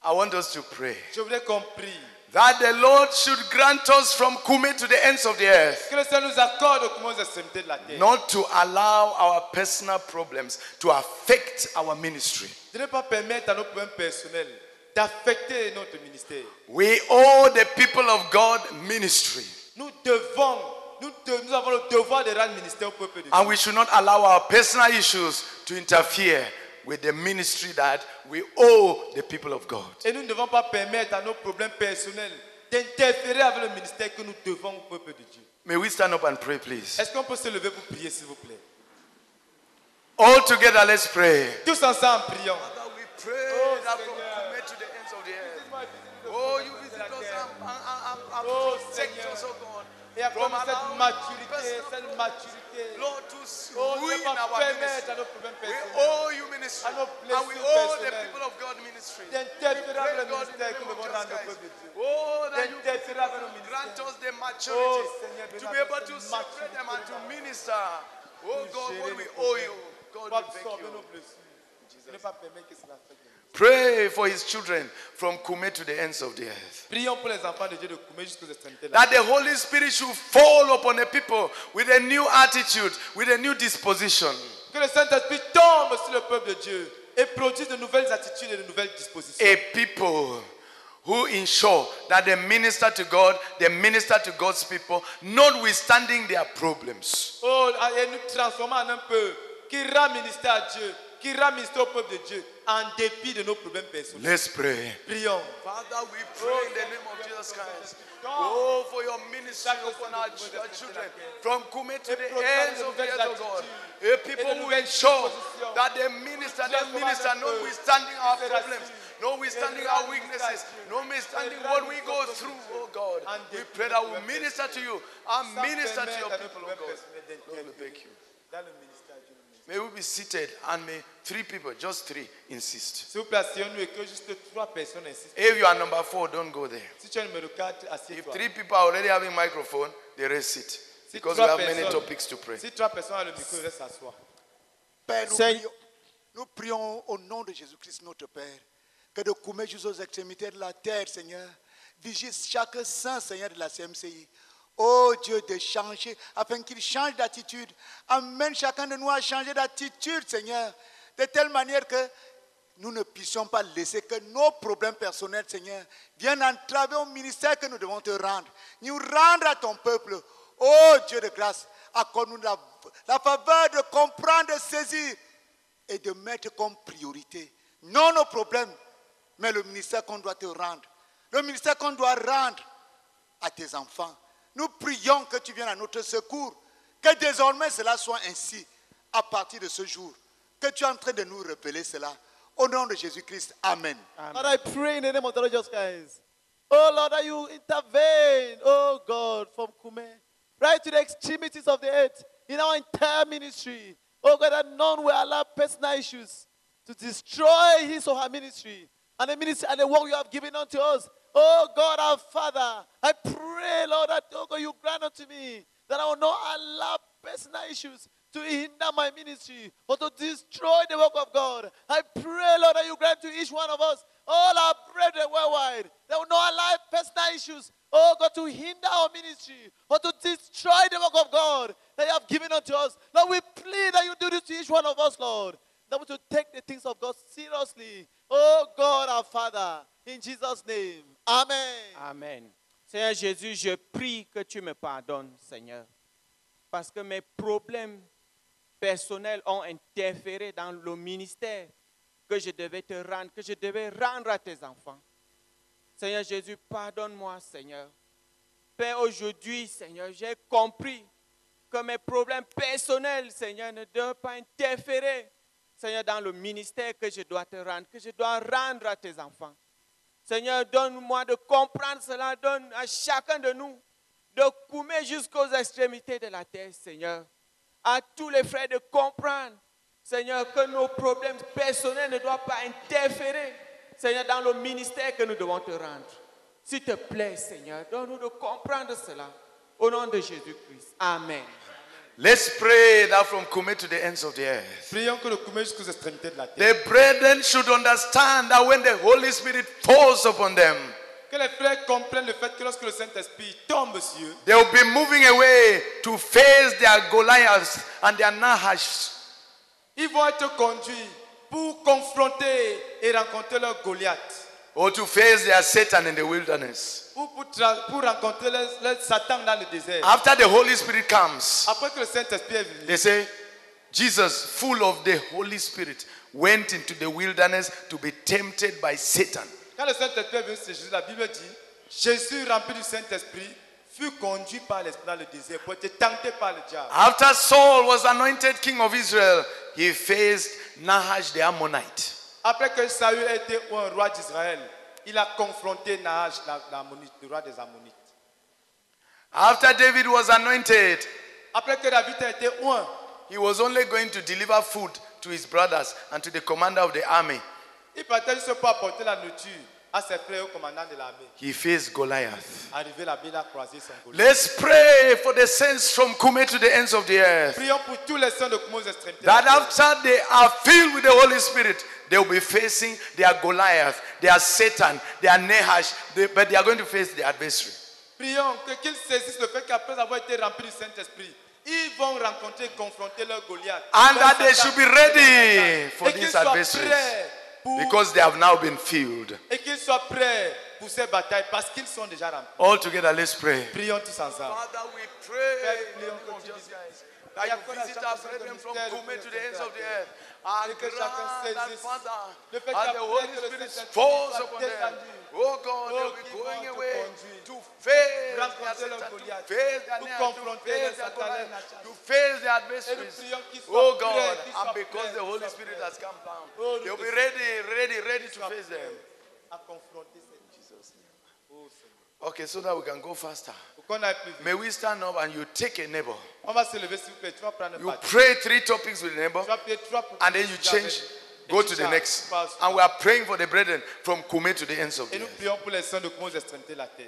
I want us to pray Je voudrais qu'on prie. that the Lord should grant us from Koumé to the ends of the earth Que le Seigneur nous accorde aux commences extrémités de la terre. not to allow our personal problems to affect our ministry. De ne pas permettre à nos problèmes personnels d'affecter notre ministère. We owe the people of God ministry. Nous devons, nous, de- nous avons le devoir de rendre ministère au peuple de Dieu. And we should not allow our personal issues to interfere with the ministry that we owe the people of God. Et nous ne devons pas permettre à nos problèmes personnels d'interférer avec le ministère que nous devons au peuple de Dieu. May we stand up and pray, please. Est-ce qu'on peut se lever pour prier, s'il vous plaît? All together, let's pray. Tous ensemble, prions. We pray that from Kume to the ends of the earth. Oh, you visit us and, and, and, and Oh, protect Seigneur. us, oh God. Et From cette maturité, cette maturité. Lord, to Oh, ruin our ministry. à nos problèmes We owe you ministry. À nos And we owe the people of God ministry. D'interférer We pray, God, in the ministère que name nous of devons Jesus rendre au Christ. peuple de Dieu. Oh, that you grant us the Oh, maturity Seigneur, to be able to separate them and to minister. Oh God, what we owe you. God, we thank you. nos blessures. Ne pas permettre que cela affecte. Pray for his children from Koumé to the ends of the earth. Prions pour les enfants de Dieu de Koumé jusqu'aux extrémités. de la That the Holy Spirit should fall upon the people with a new attitude, with a new disposition. Que le Saint-Esprit tombe sur le peuple de Dieu et produise de nouvelles attitudes et de nouvelles dispositions. A people who ensure that they minister to God, they minister to God's people, notwithstanding their problems. Oh, et nous transformons en un peu qui rend ministère à Dieu, qui rend ministère au peuple de Dieu en dépit de nos problèmes personnels. Let's pray. Prions. Father, we pray in the name of Jesus Christ. Oh, for your ministry upon our ch- our children from Koumé to the ends of the earth, oh God. A people who ensure that they minister, they minister, notwithstanding our problems, notwithstanding our weaknesses, notwithstanding what we go through, oh God. We pray that we minister to you and minister to your people, oh God. Lord, we thank you. May we be seated and may three people, just three, insist. S'il vous plaît, asseyons-nous et que juste trois personnes insistent. If you are number four, don't go there. Si tu es numéro 4, If assieds-toi. three people are already having microphone, they rest it. Si Because we trois have many personnes- topics to pray. Si trois personnes ont le micro, reste s'asseoir. Père, nous Seigneur- prions, nous prions au nom de Jésus-Christ, notre Père, que de Koumé jusqu'aux extrémités de la terre, Seigneur, vigile chaque saint, Seigneur, de la CMCI. Oh Dieu, de changer, afin qu'il change d'attitude. Amène chacun de nous à changer d'attitude, Seigneur, de telle manière que nous ne puissions pas laisser que nos problèmes personnels, Seigneur, viennent entraver au ministère que nous devons te rendre. Nous rendre à ton peuple. Oh Dieu de grâce, accorde-nous la, la faveur de comprendre, de saisir et de mettre comme priorité non nos problèmes, mais le ministère qu'on doit te rendre. Le ministère qu'on doit rendre à tes enfants. Nous prions que tu viennes à notre secours, que désormais cela soit ainsi à partir de ce jour, que tu es en train de nous révéler cela. Au nom de Jésus-Christ, Amen. Lord, I pray in the name of the Lord Jesus Christ. Oh Lord, that you intervene, oh God, from Kume, right to the extremities of the earth in our entire ministry. Oh God, that none will allow personal issues to destroy his or her ministry and the ministry and the work you have given unto us. Oh God, our Father, I pray, Lord, that oh God, you grant unto me that I will not allow personal issues to hinder my ministry or to destroy the work of God. I pray, Lord, that you grant to each one of us, all our brethren worldwide, that will not allow personal issues, oh God, to hinder our ministry or to destroy the work of God that you have given unto us. Lord, we plead that you do this to each one of us, Lord. That we to take the things of God seriously. Oh God, our Father, in Jesus' name. Amen. Amen. Seigneur Jésus, je prie que tu me pardonnes, Seigneur, parce que mes problèmes personnels ont interféré dans le ministère que je devais te rendre, que je devais rendre à tes enfants. Seigneur Jésus, pardonne-moi, Seigneur. Père, aujourd'hui, Seigneur, j'ai compris que mes problèmes personnels, Seigneur, ne doivent pas interférer, Seigneur, dans le ministère que je dois te rendre, que je dois rendre à tes enfants. Seigneur, donne-moi de comprendre cela, donne à chacun de nous de coumer jusqu'aux extrémités de la terre, Seigneur. À tous les frères de comprendre, Seigneur, que nos problèmes personnels ne doivent pas interférer, Seigneur, dans le ministère que nous devons te rendre. S'il te plaît, Seigneur, donne-nous de comprendre cela. Au nom de Jésus-Christ. Amen. Let's pray that from Koumé to the ends of the earth. Prions que le Koumé jusqu'aux extrémités de la terre. The brethren should understand that when the Holy Spirit falls upon them, Que les frères comprennent le fait que lorsque le Saint-Esprit tombe sur eux, they will be moving away to face their Goliaths and their Nahash. ils vont être conduits pour confronter et rencontrer leur Goliath. Or to face their Satan in the wilderness. Ou pour, tra- pour rencontrer leur, leur Satan dans le désert. After the Holy Spirit comes, Après que le Saint-Esprit est venu, they say, Jesus, full of the Holy Spirit, went into the wilderness to be tempted by Satan. quand le Saint-Esprit est venu, c'est Jésus, la Bible dit, Jésus rempli du Saint-Esprit fut conduit par l'Esprit dans le désert pour être tenté par le diable. After Saul was anointed king of Israel, he faced Nahash the Ammonite. Après que Saül a été un roi d'Israël, il a confronté Nahash, le roi des Ammonites. After David was anointed, Après que David a été oint, he was only going to deliver food to his brothers and to the commander of the army. il partait juste pour apporter la nourriture à ses frères au commandant de l'armée. He faced Goliath. Arrivé là-bas, il a croisé son Goliath. Let's pray for the saints from Koumé to the ends of the earth. Prions pour tous les saints de Koumé aux extrémités. That after they are filled with the Holy Spirit, they will be facing their Goliath, their Satan, their Nahash, they- but they are going to face the adversary. Prions que qu'ils saisissent le fait qu'après avoir été remplis du Saint-Esprit, ils vont rencontrer confronter leur Goliath. And that they should be ready for these adversaries because they have now been filled. Et qu'ils soient prêts pour ces batailles parce qu'ils sont déjà remplis. All together, let's pray. Prions tous ensemble. Father, we pray in the name of Jesus Christ that you visit our brethren from Koumé to the ends of the earth. And chacun saisisse le fait the Holy que le Spirit falls upon them, oh God, they'll be going away to face their rencontrer to face their to face their Satan, leur Goliath, Nahash. to face their adversaries. prions qu'ils soient Oh God, and because the Holy Spirit has come down, they'll be ready, ready, ready to face them. Okay, so that we can go faster. Pour qu'on aille plus vite. May we stand up and you take a neighbor. On va se lever, s'il vous plaît. Tu vas prendre un You pray three topics with the neighbor, Tu vas prier trois pour and then you change, go to the next. And we are praying for the brethren from Koumé to the ends of the earth. prions pour les saints de comment aux extrémités de la terre.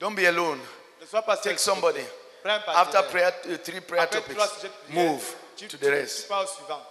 Don't be alone. Ne sois pas seul. Take somebody. After prayer, uh, three prayer topics, trois sujets de prière, move to the rest. pars au suivant.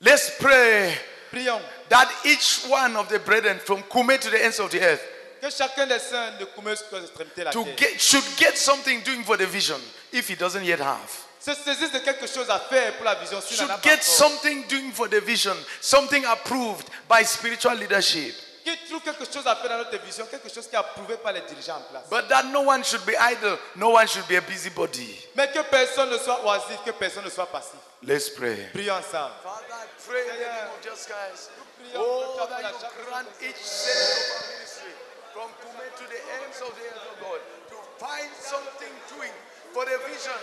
Let's pray Prions that each one of the brethren from Kume to the ends of the earth que chacun des saints de extrémités de la to terre get, should get something doing for the vision if he doesn't yet have. se saisisse de quelque chose à faire pour la vision. s'il n'en Should pas get encore. something doing for the vision, something approved by spiritual leadership. Qui trouve quelque chose à faire dans notre vision, quelque chose qui est approuvé par les dirigeants en place. But that no one should be idle, no one should be a busybody. Mais que personne ne soit oisif, que personne ne soit passif. Let's pray. Prions ensemble. Father, I pray in the name of Jesus Christ. Oh, that you grant each saint of our ministry from Koumé to the ends of the earth, oh God, to find something doing for the vision.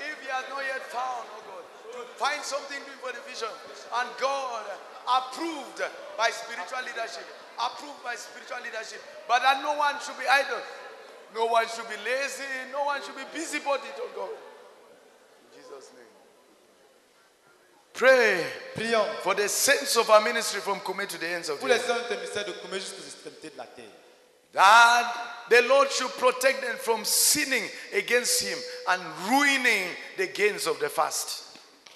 If you has not yet found, oh God, to find something doing for the vision. And God, approved by spiritual leadership, approved by spiritual leadership. But that no one should be idle, no one should be lazy, no one should be busybody, oh God. Pray Prions for the saints of our ministry from Kume to the ends of pour the les earth. saints de ministère de Koumé jusqu'aux extrémités de la terre. That the Lord should protect them from sinning against Him and ruining the gains of the fast.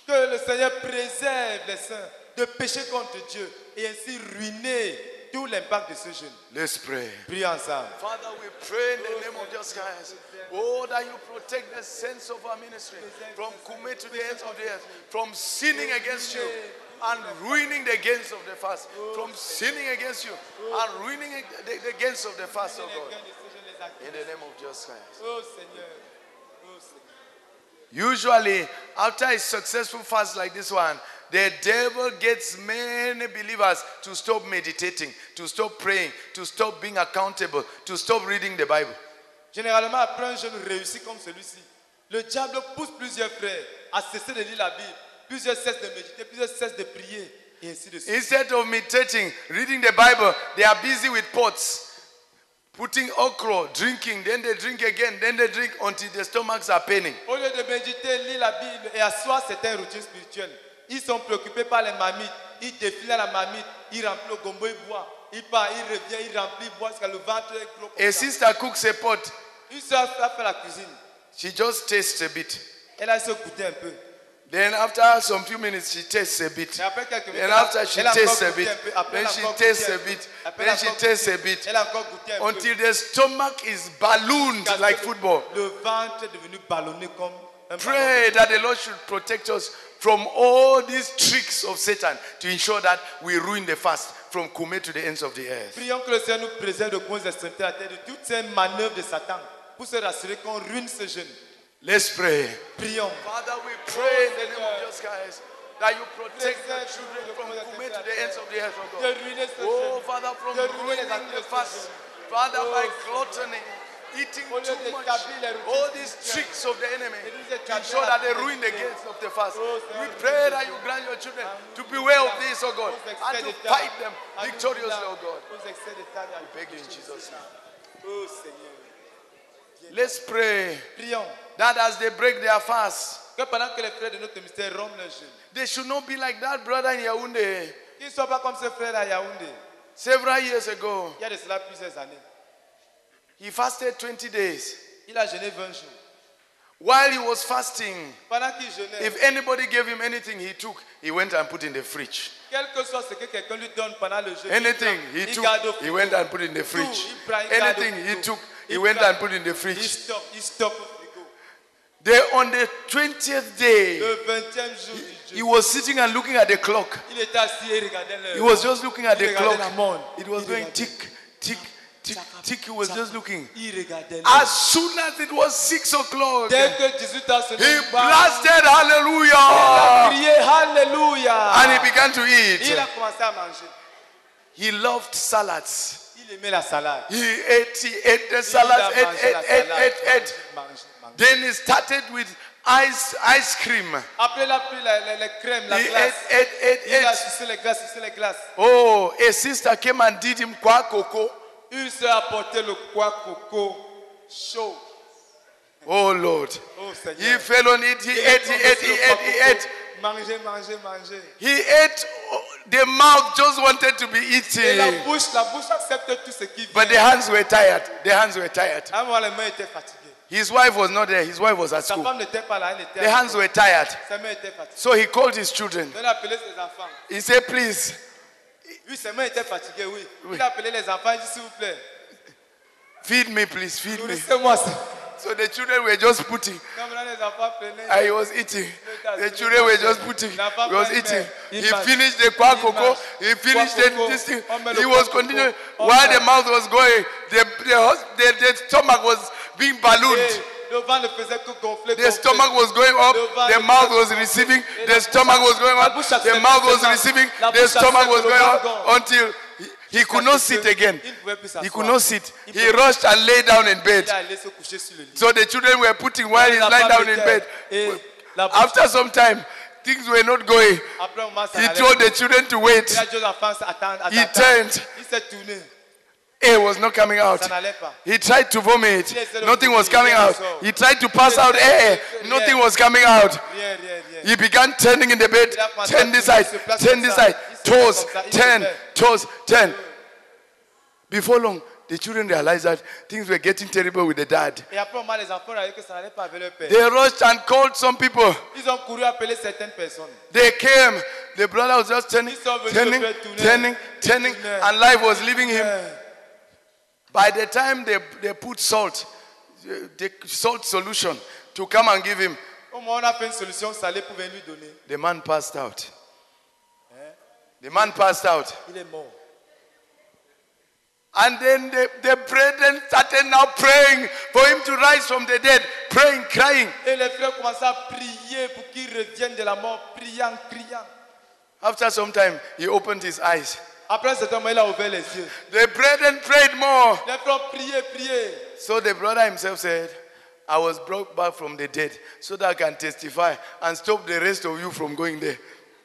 Que le Seigneur préserve les saints de pécher contre Dieu et ainsi ruiner tout l'impact de ce jeûne. Let's pray. Prions ensemble. Father, we pray in the name of Jesus Christ. Oh, that you protect the sense of our ministry from Koumé to the ends of the earth, from sinning against you and ruining the gains of the fast, from sinning against you and ruining the, the gains of the fast, oh God. In the name of Jesus Christ. Oh Seigneur. Oh Seigneur. Usually, after a successful fast like this one, the devil gets many believers to stop meditating, to stop praying, to stop being accountable, to stop reading the Bible. Généralement, après un jeûne réussi comme celui-ci, le diable pousse plusieurs frères à cesser de lire la Bible. Plusieurs cessent de méditer, plusieurs cessent de prier, et ainsi de suite. Instead of meditating, reading the Bible, they are busy with pots, putting okra, drinking, then they drink again, then they drink until their stomachs are paining. Au lieu de méditer, lire la Bible et asseoir certaines routines spirituelles, ils sont préoccupés par les marmites. Ils défilent à la marmite, ils remplissent le gombo, ils boivent. Il part, il revient, il remplit, il boit jusqu'à le ventre est gros. ça. sister cooks a pot, Une soeur fait la cuisine. she just tastes a bit. Elle a se goûter un peu. Then after some few minutes, she tastes a bit. Et après quelques minutes, Then after she tastes a goûté bit, un peu. Après, then she tastes goûté a un peu. bit, then elle a she tastes a goûté- bit, goûté until the stomach is ballooned like football. Le ventre est devenu ballonné comme Pray that the Lord should protect us from all these tricks of Satan to ensure that we ruin the fast from Koumé to the ends of the earth. Prions que le Seigneur nous préserve de causes extrémités la terre, de toutes ces manœuvres de Satan, pour se rassurer qu'on ruine ce jeûne. Let's pray. Prions. Father, we pray in the name of Jesus Christ that you protect the children from Koumé to the ends of the earth, oh God. Oh, Father, from ruining the fast. Father, by oh, gluttony, eating too much, all these tricks of the enemy to ensure that they ruin the gates of the fast. We pray that you grant your children um, to beware of this, oh God, and to fight them victoriously, oh God. We beg you in Jesus' name. Oh Let's pray. That as they break their fast, Que pendant que les frères de notre mystère rompent leur jeûne, they should not be like that brother in Yaoundé. Qu'ils ne soient pas comme ces frères à Yaoundé. several years ago. Il y a de cela plusieurs années. He fasted 20 days. Il a jeûné 20 jours. While he was fasting, Pendant qu'il jeûnait, if anybody gave him anything he took, he went and put in the fridge. quel que soit ce que quelqu'un lui donne pendant le jeûne, Anything he il took, garde au he frigo. went and put in the fridge. il prend, il garde au Anything he frigo. took, he Il went prend, and put in the Il fridge. stocke, il stocke au frigo. Then on the 20th day, Le 20e jour du he jeûne, was sitting and looking at the clock. il était assis et regardait l'heure. He was just looking at Il the regardait clock. la montre. It was Il going regardait. tick, tick, tick. Was just looking. As soon as it was 6 o'clock, Dès que 18 heures sonné, he blasted hallelujah and he began to eat. a commencé à manger. He loved salads. Il aimait la salade. He ate, he ate the salads, ate, ate, ate, ate, ate. Then he started with ice ice cream. Après, la He glace. ate, ate, ate, ate. sucé les glaces, sucé les glaces. Oh, a sister came and did him kwa coco. A apporté le quoi coco chaud. Oh Lord. Oh He Seigneur. fell on it. He ate, he ate, he le ate, he ate. Manger, manger, manger. He ate. The mouth just wanted to be Et la eaten. bouche, la bouche accepte tout ce qui vient. But the hands were tired. The hands were tired. Ah, à un moment, les mains étaient fatiguées. His wife was not there. His wife was at Sa school. femme n'était pas là, elle était The hands were tired. Ses mains étaient fatiguées. So he called his children. Il a appelé ses enfants. He said, Please, Oui, étaient fatiguées, oui. Il a appelé les enfants, il dit, s'il vous plaît, feed me, please, feed me. So the children were just putting. Comme là, les enfants prenaient. And he was eating. The children were just putting. He was eating. He finished the kwa coco. He finished the, this thing. He was continuing. While the mouth was going, the, the, the, the stomach was being ballooned. Et le vent ne faisait que gonfler, The stomach was going up, the mouth was receiving, the stomach was going up, the mouth was receiving, the stomach was going up until he, could not sit again. He could not sit. He rushed and lay down in bed. Il allait se coucher sur le lit. So the children were putting while he's lying down in bed. After some time, things were not going. Après, on commence à He told the children to wait. Il a dit aux enfants, attends, attends, He turned. Il s'est tourné. Air was not coming out. Ça n'allait pas. He tried to vomit. Il essaie de Nothing was coming out. He tried to pass out air. Nothing was coming out. He began turning in the bed. Turn this side. Turn this side. Toes. place comme ça, il se Turn. Toes. Turn. Before long, the children realized that things were getting terrible with the dad. Et après, on m'a les enfants réalisé que ça n'allait pas avec leur père. They rushed and called some people. Ils ont couru appeler certaines personnes. They came. The brother was just turning, turning, le faire tourner. turning, turning, and life was leaving him. By the time they, they put salt, the salt solution to come and give him, Au moins, on a fait une solution salée pour venir lui donner. the man passed out. The man passed out. Il est mort. And then the, the brethren started now praying for him to rise from the dead, praying, crying. Et les frères commençaient à prier pour qu'il revienne de la mort, priant, criant. After some time, he opened his eyes. Après ce moment, il a ouvert les yeux. The brethren prayed more. Les frères prié, prié. So the brother himself said, I was brought back from the dead so that I can testify and stop the rest of you from going there.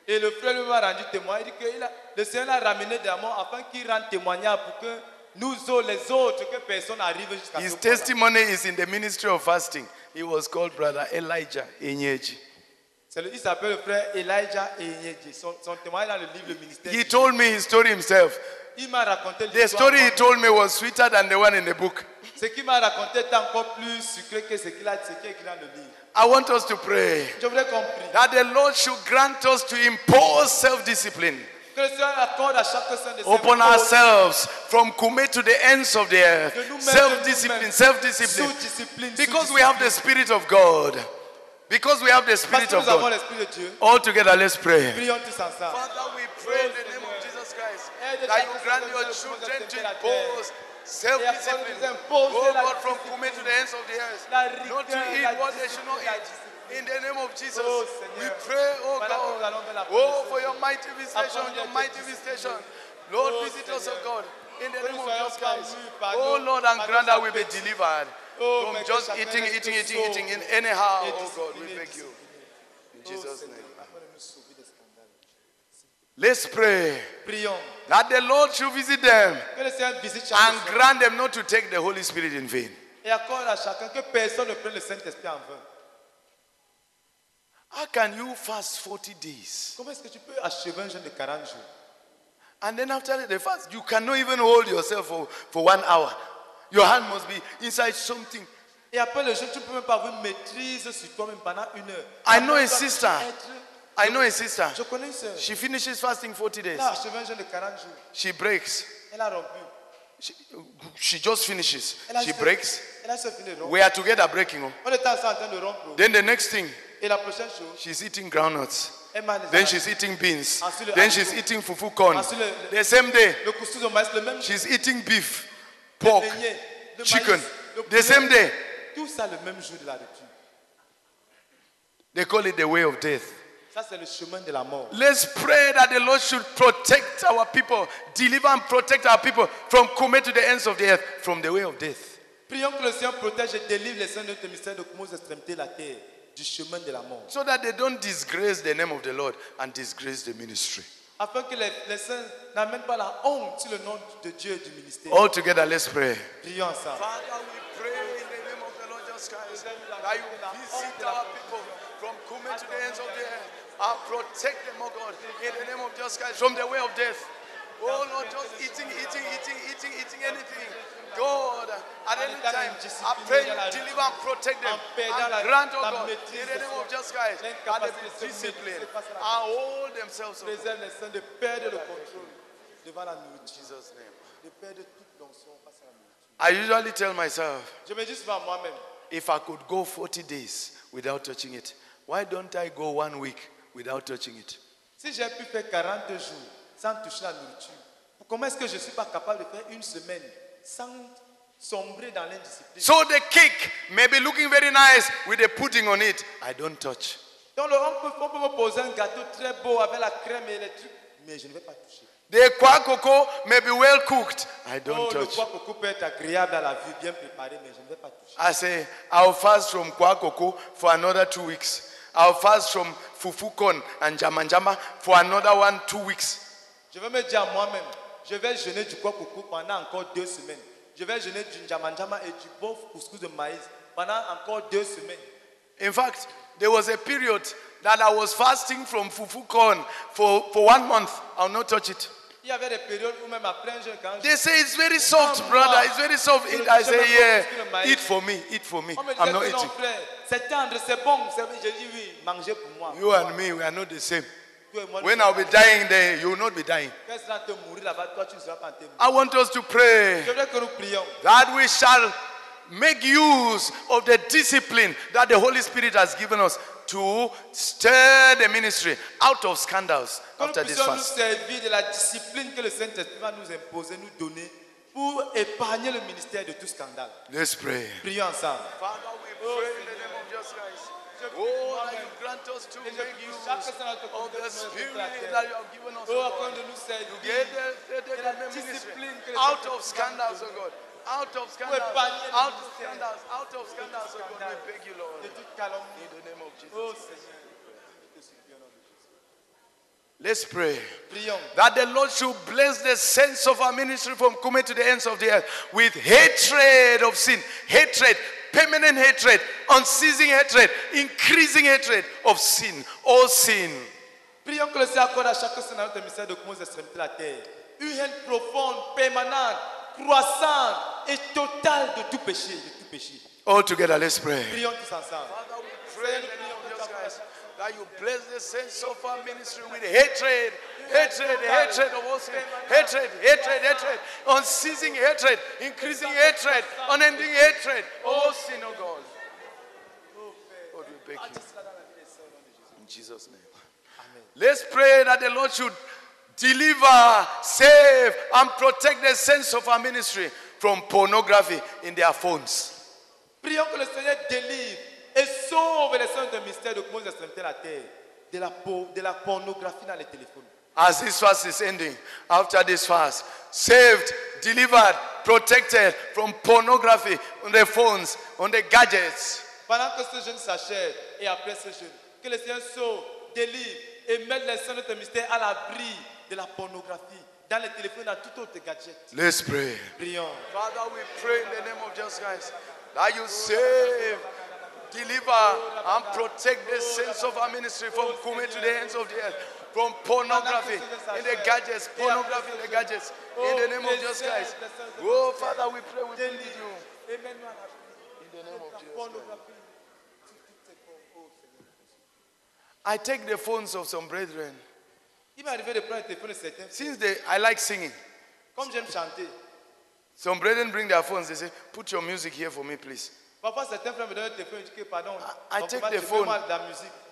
Et le frère lui a rendu témoin. Il dit que le Seigneur l'a ramené de la mort afin qu'il rende témoignage pour que nous autres, les autres, que personne n'arrive jusqu'à His testimony is in the ministry of fasting. He was called brother Elijah Enyeji. Il s'appelle le frère Elijah. Son, son témoignage dans le livre Le ministère. He told me his story himself. Il m'a raconté The story he told me was sweeter than the one in the book. Ce qu'il m'a raconté est encore plus sucré que ce qu'il a, ce qui est écrit dans le livre. I want us to pray Je voudrais qu'on prie. that the Lord should grant us to impose self-discipline Que le Seigneur accorde à chaque personne de upon ourselves from Koumé to the ends of the earth. de nous mettre Self-discipline, self-discipline. sous discipline, Because we have the Spirit of God. Because we have the Spirit of God. l'Esprit de Dieu. All together, let's pray. Prions tous ensemble. Father, we pray in the name of Jesus Christ that you grant your children to accepter impose self-discipline. Et impose Oh God, from Koumé to the ends of the earth. Not to eat what they should not eat. In the name of Jesus, Oh, we pray, oh Voilà pourquoi nous God, allons oh for your mighty visitation, your mighty visitation. Lord, Oh, visit us, oh God, in the name of Jesus Christ. parvenus Oh Lord, and grant that we be delivered Oh, from just eating, eating, eating, eating in anyhow, oh God, we beg you. In Oh, Jesus' name. afin de nous sauver des scandales. Let's pray Prions. that the Lord should visit them Que le Seigneur visite chaque and grant them not to take the Holy Spirit in vain. et accorde à chacun que personne ne prenne le Saint-Esprit en vain. How can you fast 40 days? Comment est-ce que tu peux achever un jeûne de 40 jours And then after the fast, you cannot even hold yourself for, for one hour. Your hand must be inside something. Et après le jeûne, tu peux même pas avoir une maîtrise sur toi-même pendant une heure. I know a Après, tu dois sister. I know a sister. Je connais une sœur. She finishes fasting 40 days. A achevé un jeûne de 40 jours. She breaks. Elle a rompu. She she just finishes. Elle a She breaks. Elle a fini. We are together breaking. oh. On était ensemble en train de rompre. Then the next thing, Et la prochaine chose, she's eating groundnuts. Then she's eating beans. Then she's eating fufu corn. Ensuite, le- le- The same day, le couscous de maïs, le même she's eating beef, pork, le chicken. le The same day, Tout ça le même jour de la rupture. they call it the way of death. Ça, c'est le chemin de la mort. Let's pray that the Lord should protect our people, deliver and protect our people from coming to the ends of the earth, from the way of death. Prions que le Seigneur protège et délivre les saints de notre mystère de aux extrémités de la terre. du chemin de la mort. so that they don't disgrace the name of the Lord and disgrace the ministry. Afin que les, les saints n'amènent pas la honte sur le nom de Dieu et du ministère. All together, let's pray. Prions ensemble. Father, we pray in the name of the Lord Jesus Christ that you visit our people from Kume to the ends of the earth and protect them, oh God, in the name of Jesus Christ from the way of death. Oh Lord, just eating, eating, eating, eating, eating anything. God, at any time, I pray you deliver and protect them. And grant, oh God, in the name of Jesus Christ, that they be disciplined and hold themselves oh up. Préserve les saints de perdre le contrôle devant la nourriture. Jesus' name. De perdre toute l'onction face à la nourriture. I usually tell myself, Je me dis souvent moi-même, if I could go 40 days without touching it, why don't I go one week without touching it? si j'ai pu faire 40 jours sans toucher la nourriture, comment est-ce que je ne suis pas capable de faire une semaine sans sombrer dans l'indiscipline So the cake may be looking very nice with the pudding on it. I don't touch. Donc le- on, peut, on peut me poser un gâteau très beau avec la crème et les trucs, mais je ne vais pas toucher. The kwa may be well cooked. I don't oh, le touch. pois coco peut être agréable à la vue, bien préparé, mais je ne vais pas toucher. I say, I'll fast from kwa for another two weeks. I'll fast from fufu corn and njama-njama for another one, two weeks. Je vais me dire à moi-même, je vais jeûner du coco pendant encore deux semaines. Je vais jeûner du njama-njama et du beau couscous de maïs pendant encore deux semaines. In fact, there was a period that I was fasting from fufu corn for, for one month. I'll not touch it. Il y avait des périodes où même après un jeûne, quand They say it's very soft, brother. It's very soft. Eat. I say, yeah, eat for me. Eat for me. I'm not eating. c'est tendre, c'est bon. c'est- Je dis oui, mangez pour moi. You and me, we are not the same. Toi et moi, When I'll be dying there, you will not be dying. Quand tu vas te mourir là-bas, toi tu ne seras pas en témoin. I want us to pray Je voudrais que nous prions. that we shall make use of the discipline that the Holy Spirit has given us to stir the ministry out of scandals after this fast. servir de la discipline que le Saint-Esprit va nous imposer, nous donner, pour épargner le ministère de tout scandale. Let's pray. Prions ensemble. Father, we pray in the name of Jesus Christ. Oh, that you grant us to make use of the spirit that you have given us, Oh, God. de nous. To get the, the, the, ministry out of scandals, oh God. Out of scandals, out of scandals, out of scandals, oh God. We beg you, Lord. De toute calomnie. In the name of Jesus. Oh Seigneur. je te supplie au nom de Jésus. Let's pray. That the Lord should bless the sense of our ministry from coming to the ends of the earth with hatred of sin, hatred, permanent hatred, unceasing hatred, increasing hatred of sin, all sin. Prions que le Seigneur accorde à chacun son notre ministère de commencer extrémités de la terre. Une haine profonde, permanente, croissante et totale de tout péché, de tout péché. All together, let's pray. Prions tous ensemble. Father, we pray in the name of Jesus Christ that you bless the sense of our ministry with hatred, hatred, hatred hatred, hatred, hatred, unceasing hatred, increasing hatred, unending hatred Oh, sin, oh God. Lord, we beg you. In Jesus' name. Let's pray that the Lord should deliver, save, and protect the sense of our ministry from pornography in their phones. Prions que le Seigneur délivre et sauve les saints de mystère de extrémités de la terre. De la, de la pornographie dans les téléphones. As this fast is ending, after this fast, saved, delivered, protected from pornography on the phones, on the gadgets. Pendant que ce jeûne s'achève et après ce jeûne, que le Seigneur sauve, délivre et mette les saints de notre mystère à l'abri de la pornographie dans les téléphones, dans tout autre gadget. Let's pray. Prions. Father, we pray in the name of Jesus Christ that you save, deliver, and protect the saints of our ministry from coming to the hands of the earth, from pornography in the gadgets, pornography in the gadgets, oh, in the name of Jesus Christ. Oh, Father, we pray, we plead with you. Et mets-nous à In the name of Jesus la pornographie. sous toutes ses formes. Oh, Seigneur. I take the phones of some brethren. Il m'est arrivé de prendre le téléphone de certains. Since they, I like singing. Comme j'aime chanter, Some brethren bring their phones. They say, "Put your music here for me, please." parfois certains frères me donnent le téléphone et disent que pardon, I take the phone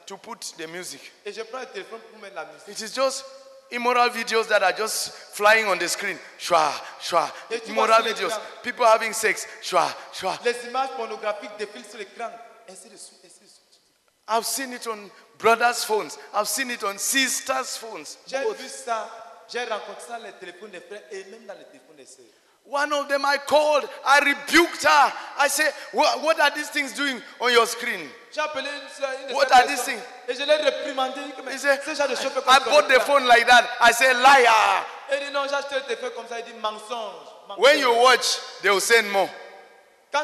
mettre de la musique. to put the music. Et je prends le téléphone pour mettre la musique. It is just immoral videos that are just flying on the screen. Shwa, shwa. Immoral videos. People having sex. Shwa, shwa. Les images pornographiques défilent sur l'écran. Ainsi de suite, ainsi de suite. I've seen it on brothers' phones. I've seen it on sisters' phones. J'ai vu ça, j'ai rencontré ça dans les téléphones des frères et même dans les téléphones des sœurs. One of them I called, I rebuked her. I said, What, what are these things doing on your screen? J'ai appelé une sœur, une de What are these things? Et je l'ai réprimandé. il dit que, mais He said, ce genre de choses fait comme I bought the phone like that. I said, Liar. Et il dit non, j'ai acheté le téléphone comme ça. Il dit mensonge. mensonge. When you watch, they will send more.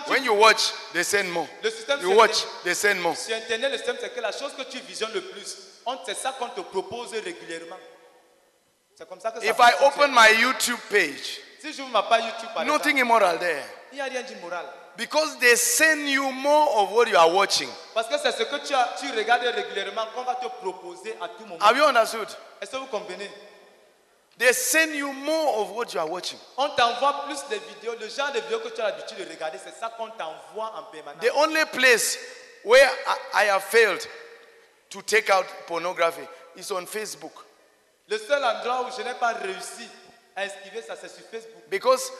When you watch, they send more. You watch, they send more. Sur Internet, le système, c'est que la chose que tu visionnes le plus, on- c'est ça qu'on te propose régulièrement. C'est comme ça que ça If I open my YouTube page, Nothing immoral there. il n'y a rien d'immoral. Because they send you more of what you are watching. Parce que c'est ce que tu, as, tu regardes régulièrement qu'on va te proposer à tout moment. Have you understood? Est-ce que vous comprenez? They send you more of what you are watching. On t'envoie plus de vidéos, le genre de vidéos que tu as l'habitude de regarder, c'est ça qu'on t'envoie en permanence. The only place where I, I have failed to take out pornography is on Facebook. Le seul endroit où je n'ai pas réussi à esquiver ça, c'est sur Facebook. Because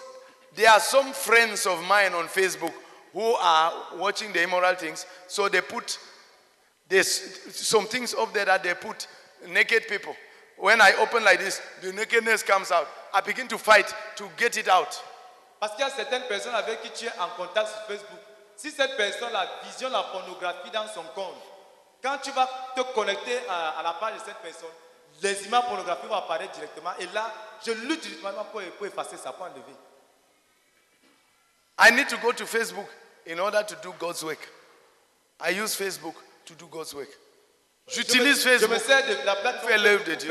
there are some friends of mine on Facebook who are watching the immoral things. So they put there's some things up there that they put naked people. When I open like this, the nakedness comes out. I begin to fight to get it out. Parce qu'il y a certaines personnes avec qui tu es en contact sur Facebook. Si cette personne-là visionne la pornographie dans son compte, quand tu vas te connecter à, à la page de cette personne, les images pornographiques vont apparaître directement. Et là, je lutte directement pour, pour effacer ça, pour enlever. I need to go to Facebook in order to do God's work. I use Facebook to do God's work. J'utilise Facebook sers de la plateforme pour faire l'œuvre de Dieu.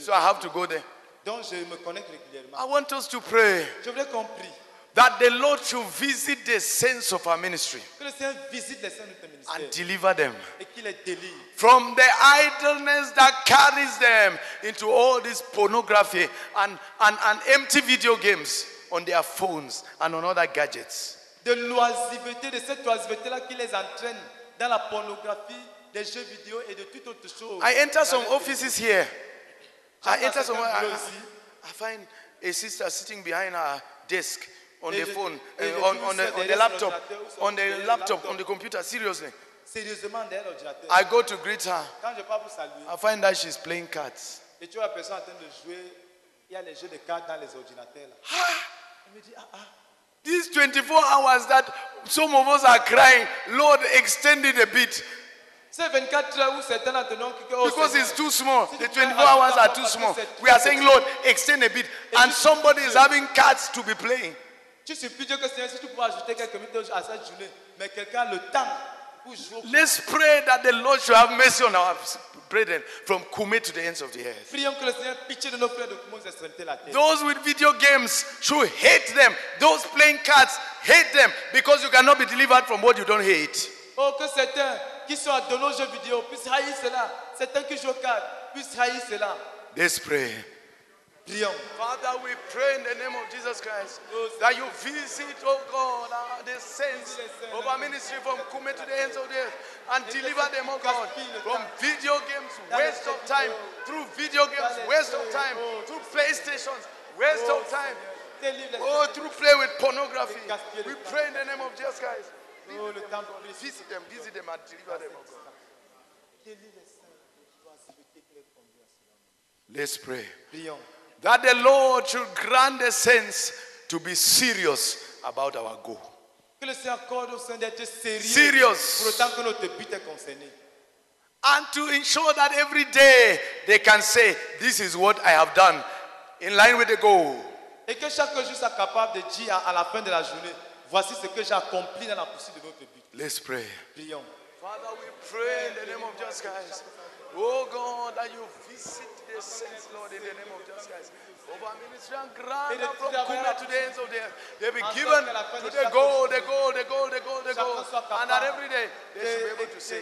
So I have to go there. Donc je me connecte régulièrement. I want us to pray Je voulais qu'on prie. That the Lord should visit the saints of our ministry Que le Seigneur visite les saints de ton ministère and deliver them et qu'il les délivre from the idleness that carries them into all this pornography and, and, and empty video games on their phones and on other gadgets. de l'oisiveté, de cette oisiveté-là qui les entraîne dans la pornographie, des jeux vidéo et de toute autre chose. I enter some offices here. I enter some. I, I- I find a sister sitting behind her desk on Et the je- phone, et je on, on, the, on laptop, son ordinateur ou sur- on the laptop, laptop. on the computer. Seriously, Sérieusement, derrière l'ordinateur. I go to greet her. Quand je pars pour saluer, I find that she's playing cards. et tu vois la personne en train de jouer, il y a les jeux de cartes dans les ordinateurs. Là. Elle me dit, ah, ah, These 24 hours that some of us are crying, Lord, extend it a bit c'est 24 heures où certains d'entre nous oh, because it's too small. The 24 hours are too small. We are saying. Lord, extend a bit, and somebody is having cards to be playing. Tu supplies Dieu que Seigneur, si tu ajouter quelques minutes à cette journée, mais quelqu'un le temps. Let's pray that the Lord should have mercy on our brethren from Koumé to the ends of the earth. Prions que le Seigneur pitié de nos frères de Kumon extrémités de la terre. Those with video games should hate them. Those playing cards, hate them because you cannot be delivered from what you don't hate. Oh, que certains qui sont adonnés aux jeux vidéo puissent haïr cela. Certains qui jouent aux cartes puissent haïr cela. Let's pray. Prions. Father, we pray in the name of Jesus Christ that you visit, oh God, uh, the saints of our ministry from Koumé to the ends of the earth and deliver them, oh God, from video games, waste of time, through video games, waste of time, through PlayStations, waste of time. Oh, through play with pornography. We pray in the name of Jesus Christ. Visit them, visit them and deliver them, oh God. Let's pray. Prions. That the Lord should grant the sense to be serious about our goal. Que le Seigneur accorde au Seigneur d'être sérieux. Serious. Pour autant que notre but est concerné. And to ensure that every day they can say, This is what I have done in line with the goal. Et que chaque jour soit capable de dire à la fin de la journée, voici ce que j'ai accompli dans la poursuite de notre but. Let's pray. Prions. Father, we pray in the name of Jesus Christ. Oh God, that you visit the saints, Lord, in the name of Jesus Christ. Over ministry and grant them from Koumé to the ends of the earth. They be given to the goal, the goal, the goal, the goal, the goal. And that every day they should be able to say,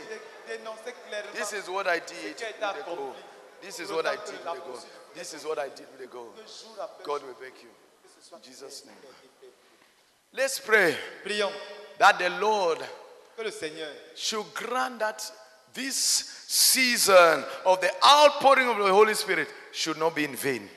This is what I did with the goal. This is what I did with the goal. This is what I did with the goal. God will beg you. In Jesus' name. Let's pray Prions. that the Lord should grant that this season of the outpouring of the Holy Spirit should not be in vain.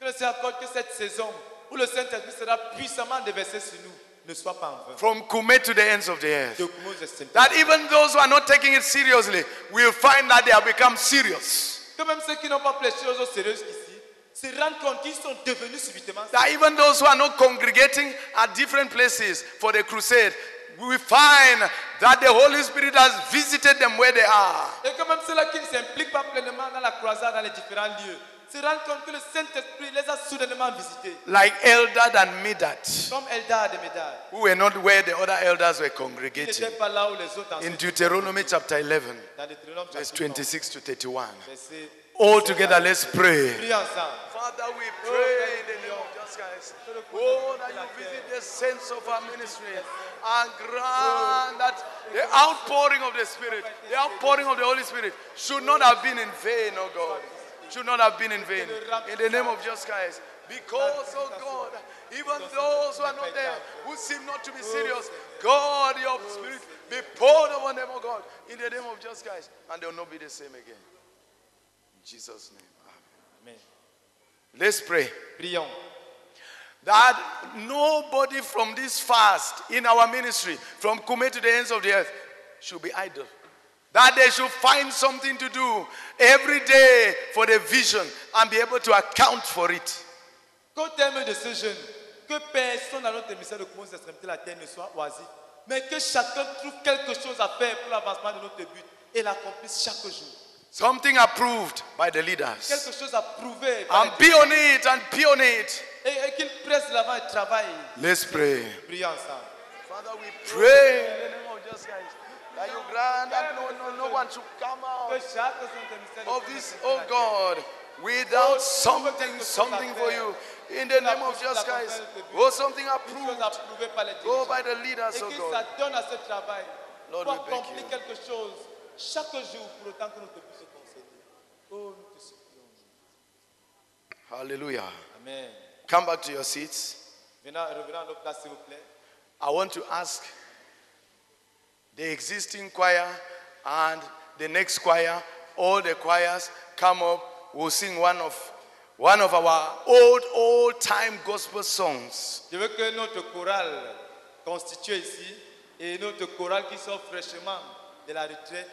Que le Seigneur accorde que cette saison où le Saint-Esprit sera puissamment déversé sur nous ne soit pas en vain. From Koumé to the ends of the earth. De Kumon extrémités. That even those who are not taking it seriously will find that they have become serious. Que même ceux qui n'ont pas pris les choses au sérieux ici, se rendent compte qu'ils sont devenus subitement That even those who are not congregating at different places for the crusade, we find that the Holy Spirit has visited them where they are. Et que même ceux-là qui ne s'impliquent pas pleinement dans la croisade, dans les différents lieux, se rendent compte que le Saint-Esprit les a soudainement visités. Like Eldad and Medad, Comme Eldad et Médard. who were not where the other elders were congregating. pas là où les autres In. Deuteronomy chapter 11, Dans Deutéronome verse 26 to 31. All together, let's pray. Father, we oh, pray in the name Christ. Oh, that you visit the sense of our ministry and grant that the outpouring of the Spirit, the outpouring of the Holy Spirit should not have been in vain, oh God. Should not have been in vain. In the name of Jesus Christ. Because, oh God, even those who are not there, who seem not to be serious, God, your Spirit be poured upon them, oh God, in the name of Jesus Christ. And they will not be the same again. In Jesus' name. Amen. Let's pray. Prions. That nobody from this fast in our ministry, from Koumé to the ends of the earth, should be idle. That they should find something to do every day for the vision and be able to account for it. Qu'au terme de ce jeûne, que personne dans notre émission de commence à extrémité de la terre ne soit oisif, mais que chacun trouve quelque chose à faire pour l'avancement de notre but et l'accomplisse chaque jour. Something approved by the leaders. Quelque chose par And be on it and be on it. Et, et qu'il presse l'avant et travaille. Let's pray. Prions ensemble. Father, we pray in the name of Jesus Christ that you grant that no, no, no one should come out of this, oh God, without something, something for you. In the name of Jesus Christ. Oh, something approved. approuvé par les Oh, dirigeants. by the leaders, Et oh God. s'adonne à ce travail Lord, pour we thank accomplir you. quelque chose chaque jour pour autant que notre but se concède. Oh, nous te supplions. Hallelujah. Amen. Come back to your seats. Venons, revenons à nos places, s'il vous plaît. I want to ask the existing choir and the next choir, all the choirs come up. We'll sing one of one of our old, old time gospel songs. Je veux que notre chorale constituée ici et notre chorale qui sort fraîchement de la retraite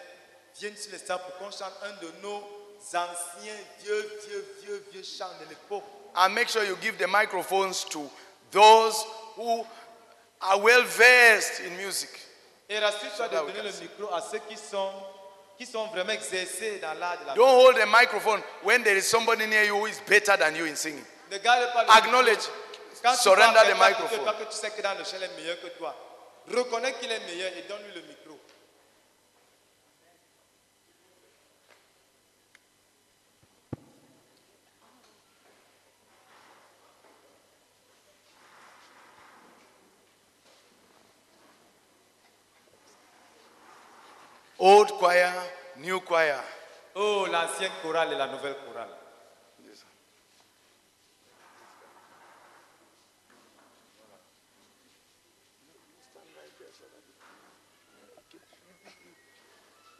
viennent sur le stade pour qu'on chante un de nos anciens, vieux, vieux, vieux, vieux chants de l'époque. And make sure you give the microphones to those who are well versed in music. Et rassure-toi de donner le micro à ceux qui sont, qui sont vraiment exercés dans l'art de la Don't hold the microphone when there is somebody near you who is better than you in singing. Ne garde pas le Acknowledge. Quand Surrender the quelqu'un à côté de microphone. que tu sais que dans le chant est meilleur que toi. Reconnais qu'il est meilleur et donne-lui le micro. Old choir, new choir. Oh, l'ancienne chorale et la nouvelle chorale.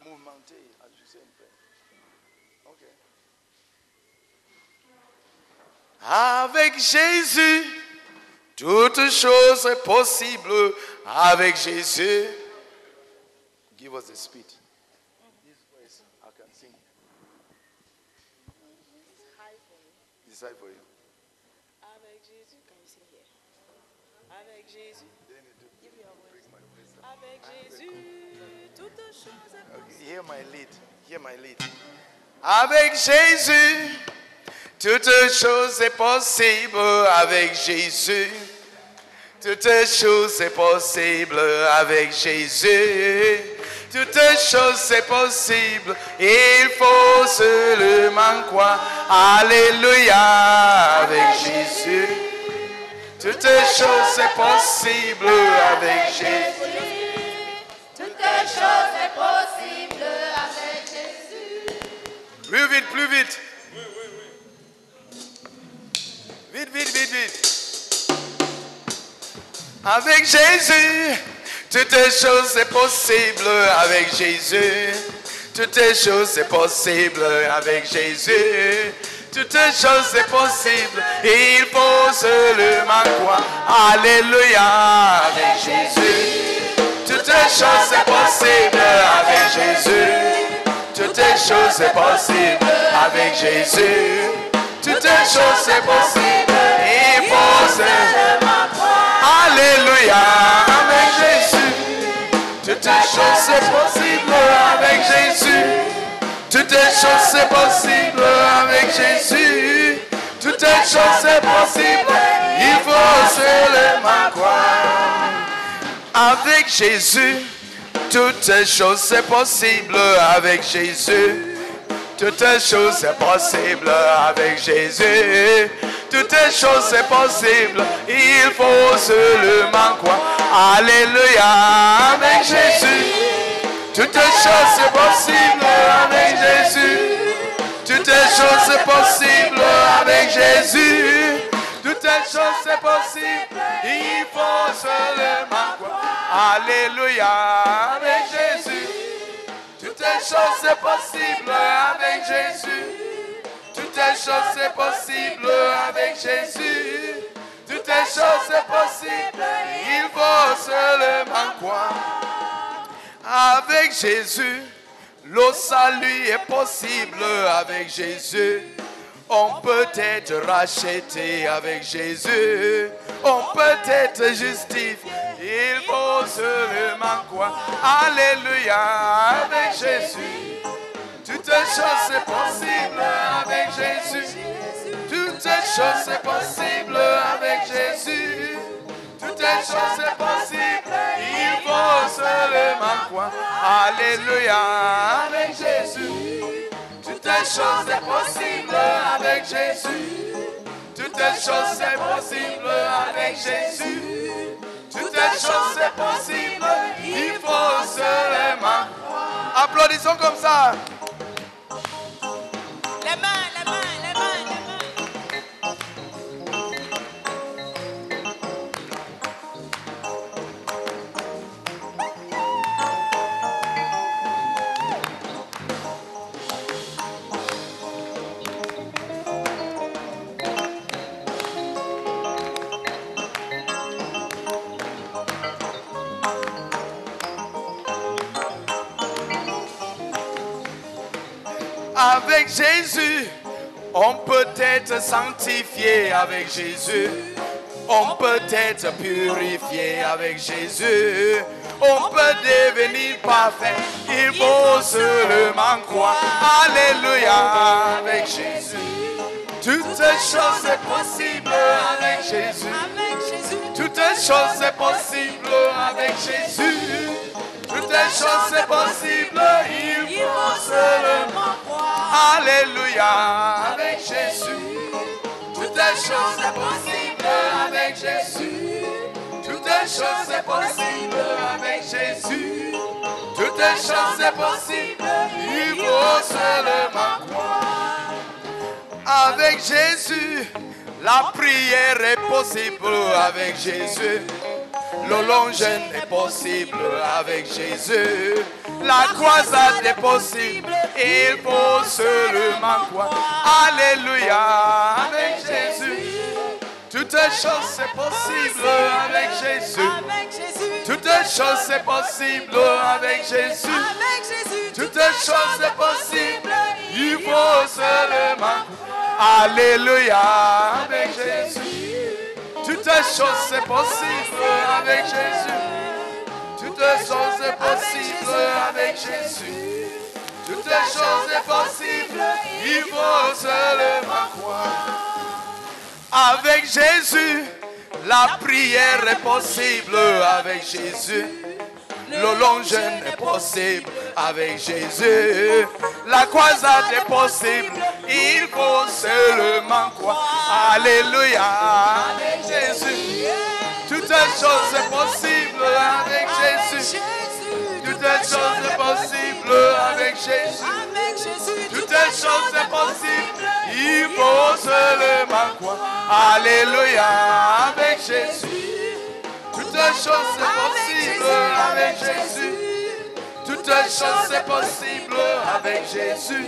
Mouvementé. Avec Jésus, toute chose est possible. Avec Jésus. Give us the speed. This voice, I can sing. This high for you. Avec Jésus, can you sing here? Avec Jésus, give your voice. Avec Jésus, toutes choses est Okay, hear my lead. Hear my lead. Avec Jésus, toute chose est possible. Avec Jésus, toute chose est possible. Avec Jésus, toute chose est possible. Il faut seulement croire. Alléluia. Avec Jésus, toute chose est possible. Avec Jésus. Toutes choses est possible avec Jésus. Plus vite, plus vite. Vite, vite, vite, vite. Avec Jésus, toutes choses est possible. Avec Jésus, toutes choses est possible. Avec Jésus, toutes choses est possible. Il faut seulement. Alléluia. Avec Jésus, toutes choses est possible. Avec Jésus. Toutes choses est possible avec Jésus. Toutes choses c'est possible. Il faut seulement. Alléluia. Toutes choses c'est possible avec Jésus. Toutes choses c'est possible avec Jésus. Toutes choses c'est possible. Il faut seulement croire. Avec Jésus, toutes choses c'est possible avec Jésus. Toutes choses c'est possible avec Jésus. Toutes choses c'est possible. Il faut seulement croire. Alléluia avec Jésus. Toutes choses c'est possible avec Jésus. Toutes choses c'est possible avec Jésus. Toutes choses c'est possible. Il faut seulement croire. Alléluia avec Jésus. Toutes choses c'est possible avec Jésus. Toutes les choses c'est possible avec Jésus. Toutes les choses c'est possible. Il faut seulement croire. Avec Jésus, le salut est possible avec Jésus. On peut être racheté avec Jésus. On peut être justifié. Il faut seulement croire. Alléluia avec Jésus. Toutes choses c'est possible avec Jésus. Toutes choses c'est possible avec Jésus. Toutes choses c'est possible. Il faut seulement croire. Alléluia avec Jésus. Toutes choses c'est possible avec Jésus. Toutes choses c'est possible avec Jésus. Toutes les choses c'est possible. Il faut seulement. Applaudissons comme ça. Avec Jésus, on peut être sanctifié avec Jésus. On peut être purifié avec Jésus. On peut devenir parfait. Il faut seulement croire. Alléluia avec Jésus. Toutes choses c'est possible avec Jésus. Toutes choses c'est possible avec Jésus. Toutes les choses c'est possible. Il faut seulement croire. Alléluia avec Jésus. Toutes les choses c'est possible avec Jésus. Toutes les choses c'est possible avec Jésus. Toutes les choses c'est possible. Il faut seulement croire. Avec Jésus, la prière est possible avec Jésus. Le long jeûne est possible avec Jésus. La croisade est possible. Il faut seulement croire. Alléluia avec Jésus. Toutes les choses c'est possible avec Jésus. Toutes les choses c'est possible avec Jésus. Toutes les choses c'est possible. Il faut seulement croire. Alléluia avec Jésus. Toutes choses c'est possible avec Jésus. Toutes choses c'est possible avec Jésus. Toutes choses c'est possible. Il faut seulement croire. Avec Jésus, la prière est possible avec Jésus. Le long jeûne est possible avec Jésus. La croisade est possible. Il faut seulement croire. Alléluia. Avec Jésus. Toutes les choses sont possibles avec Jésus. Toutes les choses sont possibles avec Jésus. Toutes les choses sont possibles. Il faut seulement croire. Alléluia. Avec Jésus. Toutes les choses sont possibles avec Jésus. Toutes les choses sont possibles avec Jésus.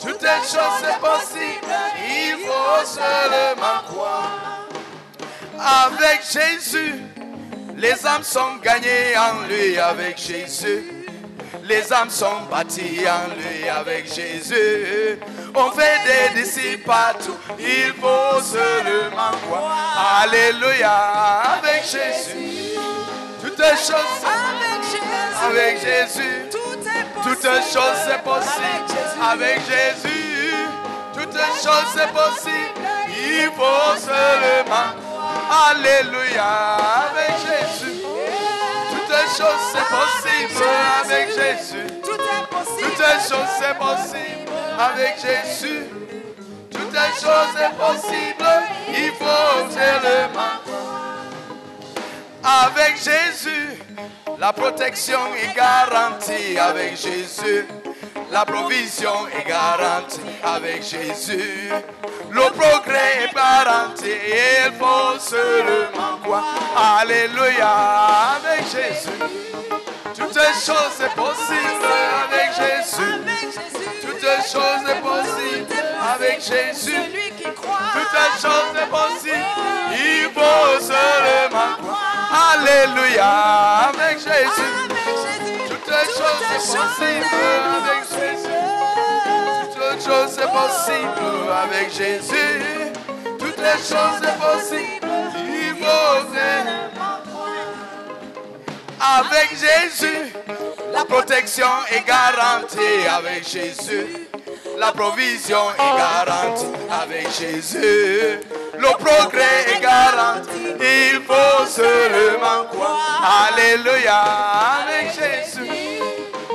Toutes les choses sont possibles. Il faut seulement croire. Avec Jésus, les âmes sont gagnées en lui avec Jésus. Les âmes sont bâties en lui avec Jésus. On fait des disciples partout. Il faut seulement croire. Alléluia. Avec Jésus. Toutes les choses. Avec Jésus. Toutes les choses c'est possible. Avec Jésus. Toutes les choses c'est possible. Il faut seulement. Alléluia. Avec Jésus. Toutes les choses c'est possible avec Jésus. Toutes les choses c'est possible avec Jésus. Toutes les choses c'est possible. Il faut seulement. Avec Jésus, la protection est garantie avec Jésus. La provision est garantie avec Jésus. Le progrès est garanti. Il faut seulement croire. Alléluia. Avec Jésus. Toutes les choses sont possibles avec Jésus. Toutes les choses sont possibles avec Jésus. Toutes les choses sont possibles. Il faut seulement croire. Alléluia. Avec Jésus. Choses sont possibles avec Jésus. Toutes les choses sont possibles avec Jésus. Toutes les choses sont possibles. Il avec Jésus, la protection est garantie avec Jésus. La provision est garantie avec Jésus. Le progrès est garanti. Il faut seulement croire. Alléluia. Avec Jésus.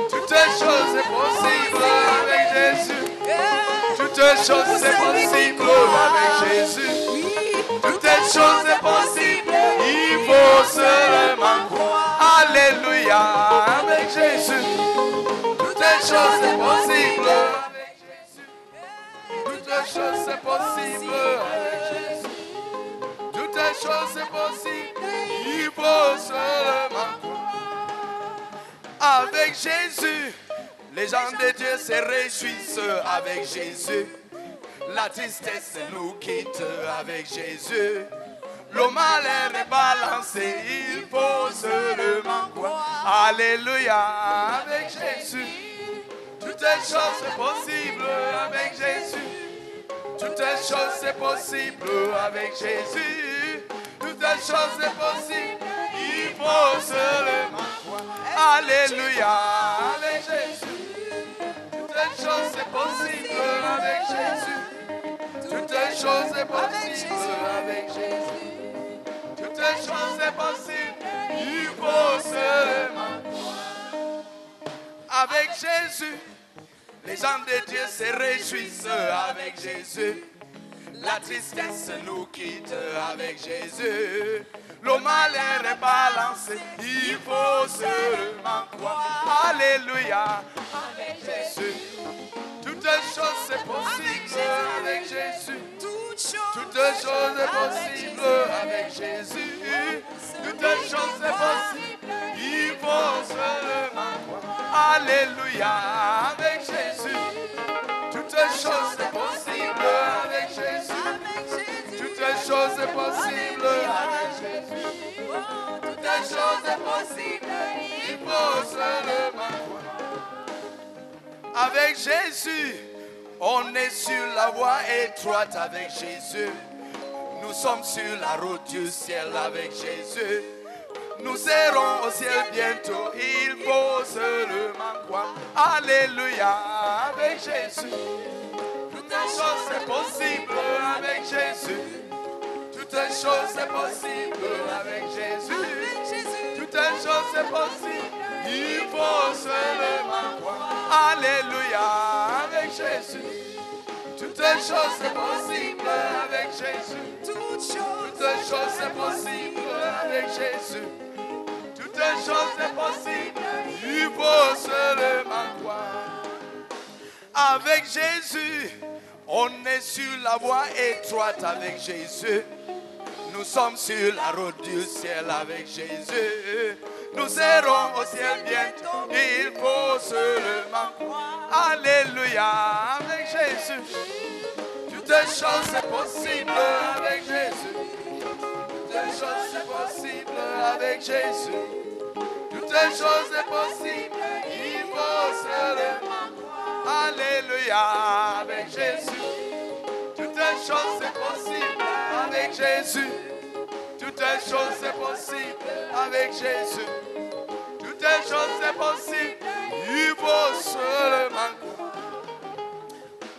Toutes les choses sont possibles avec Jésus. Toutes les choses sont possibles avec Jésus. Toutes les choses sont possibles. Il faut seulement croire. Choses avec Jésus. Toutes les choses sont possibles. Il faut seulement. Avec Jésus. Les gens de Dieu se réjouissent avec Jésus. La tristesse nous quitte avec Jésus. Le malheur est balancé, il faut seulement croire. Alléluia, avec Jésus. Toutes les choses sont possibles avec Jésus. Toutes les choses sont possibles avec Jésus. Toutes les choses sont possibles, il faut seulement croire. Alléluia, avec Jésus. Toutes les choses sont possibles avec Jésus. Toutes les choses sont possibles avec Jésus. Toutes les choses sont possibles. Il faut seulement. Avec Jésus, les gens de Dieu se réjouissent avec Jésus. La tristesse nous quitte avec Jésus. Le malheur est balancé, il faut seulement croire. Alléluia, avec Jésus. Toutes choses sont possibles avec Jésus. Toutes choses sont possibles avec Jésus. Toutes choses sont possibles, il faut seulement croire. Alléluia, avec Jésus. Toutes choses sont possibles avec Jésus. Toutes les choses sont possibles avec Jésus. Toutes les choses sont possibles, il. Avec Jésus, on est sur la voie étroite avec Jésus. Nous sommes sur la route du ciel avec Jésus. Nous serons au ciel bientôt, il faut seulement croire. Alléluia, avec Jésus. Toutes choses sont possibles avec Jésus. Toutes les choses sont possibles avec Jésus. Toutes les choses sont possibles, il faut seulement croire. Alléluia, avec Jésus. Toutes choses sont possibles avec Jésus. Toutes choses sont possibles avec Jésus. Toutes choses sont possibles, il faut croire. Avec Jésus, on est sur la voie étroite avec Jésus. Nous sommes sur la route du ciel avec Jésus. Nous serons au ciel bientôt. Il faut seulement. Alléluia, avec Jésus. Toutes choses sont possibles avec Jésus. Toutes choses sont possibles avec Jésus. Toutes choses sont possibles. Il faut seulement. Alléluia, avec Jésus. Toutes choses c'est possible avec Jésus. Toutes les choses c'est possible avec Jésus. Toutes les choses c'est possible. Il faut seulement.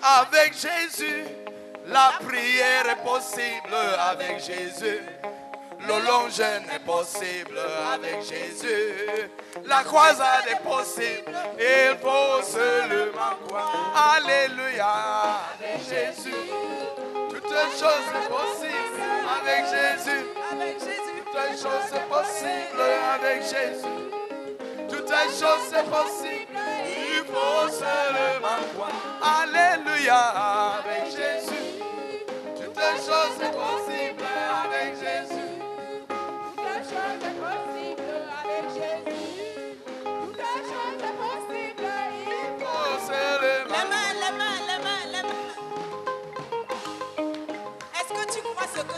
Avec Jésus, la prière est possible avec Jésus. Le long jeûne est possible avec Jésus. La croisade est possible. Il faut seulement croire. Alléluia. Avec Jésus. Toutes les choses sont possibles avec Jésus. Avec Jésus. Toutes les choses sont possibles avec Jésus. Toutes les choses sont possibles. Il faut seulement croire. Alléluia. Avec Jésus. Toutes les choses sont possibles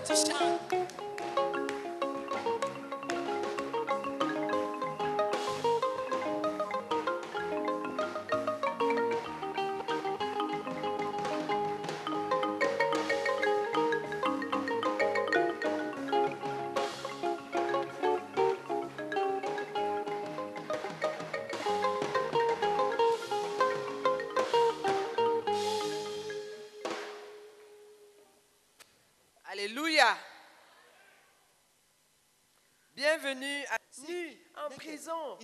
crois ce Bienvenue à nu en prison,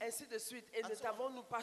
ainsi de suite. Et ne t'avons-nous pas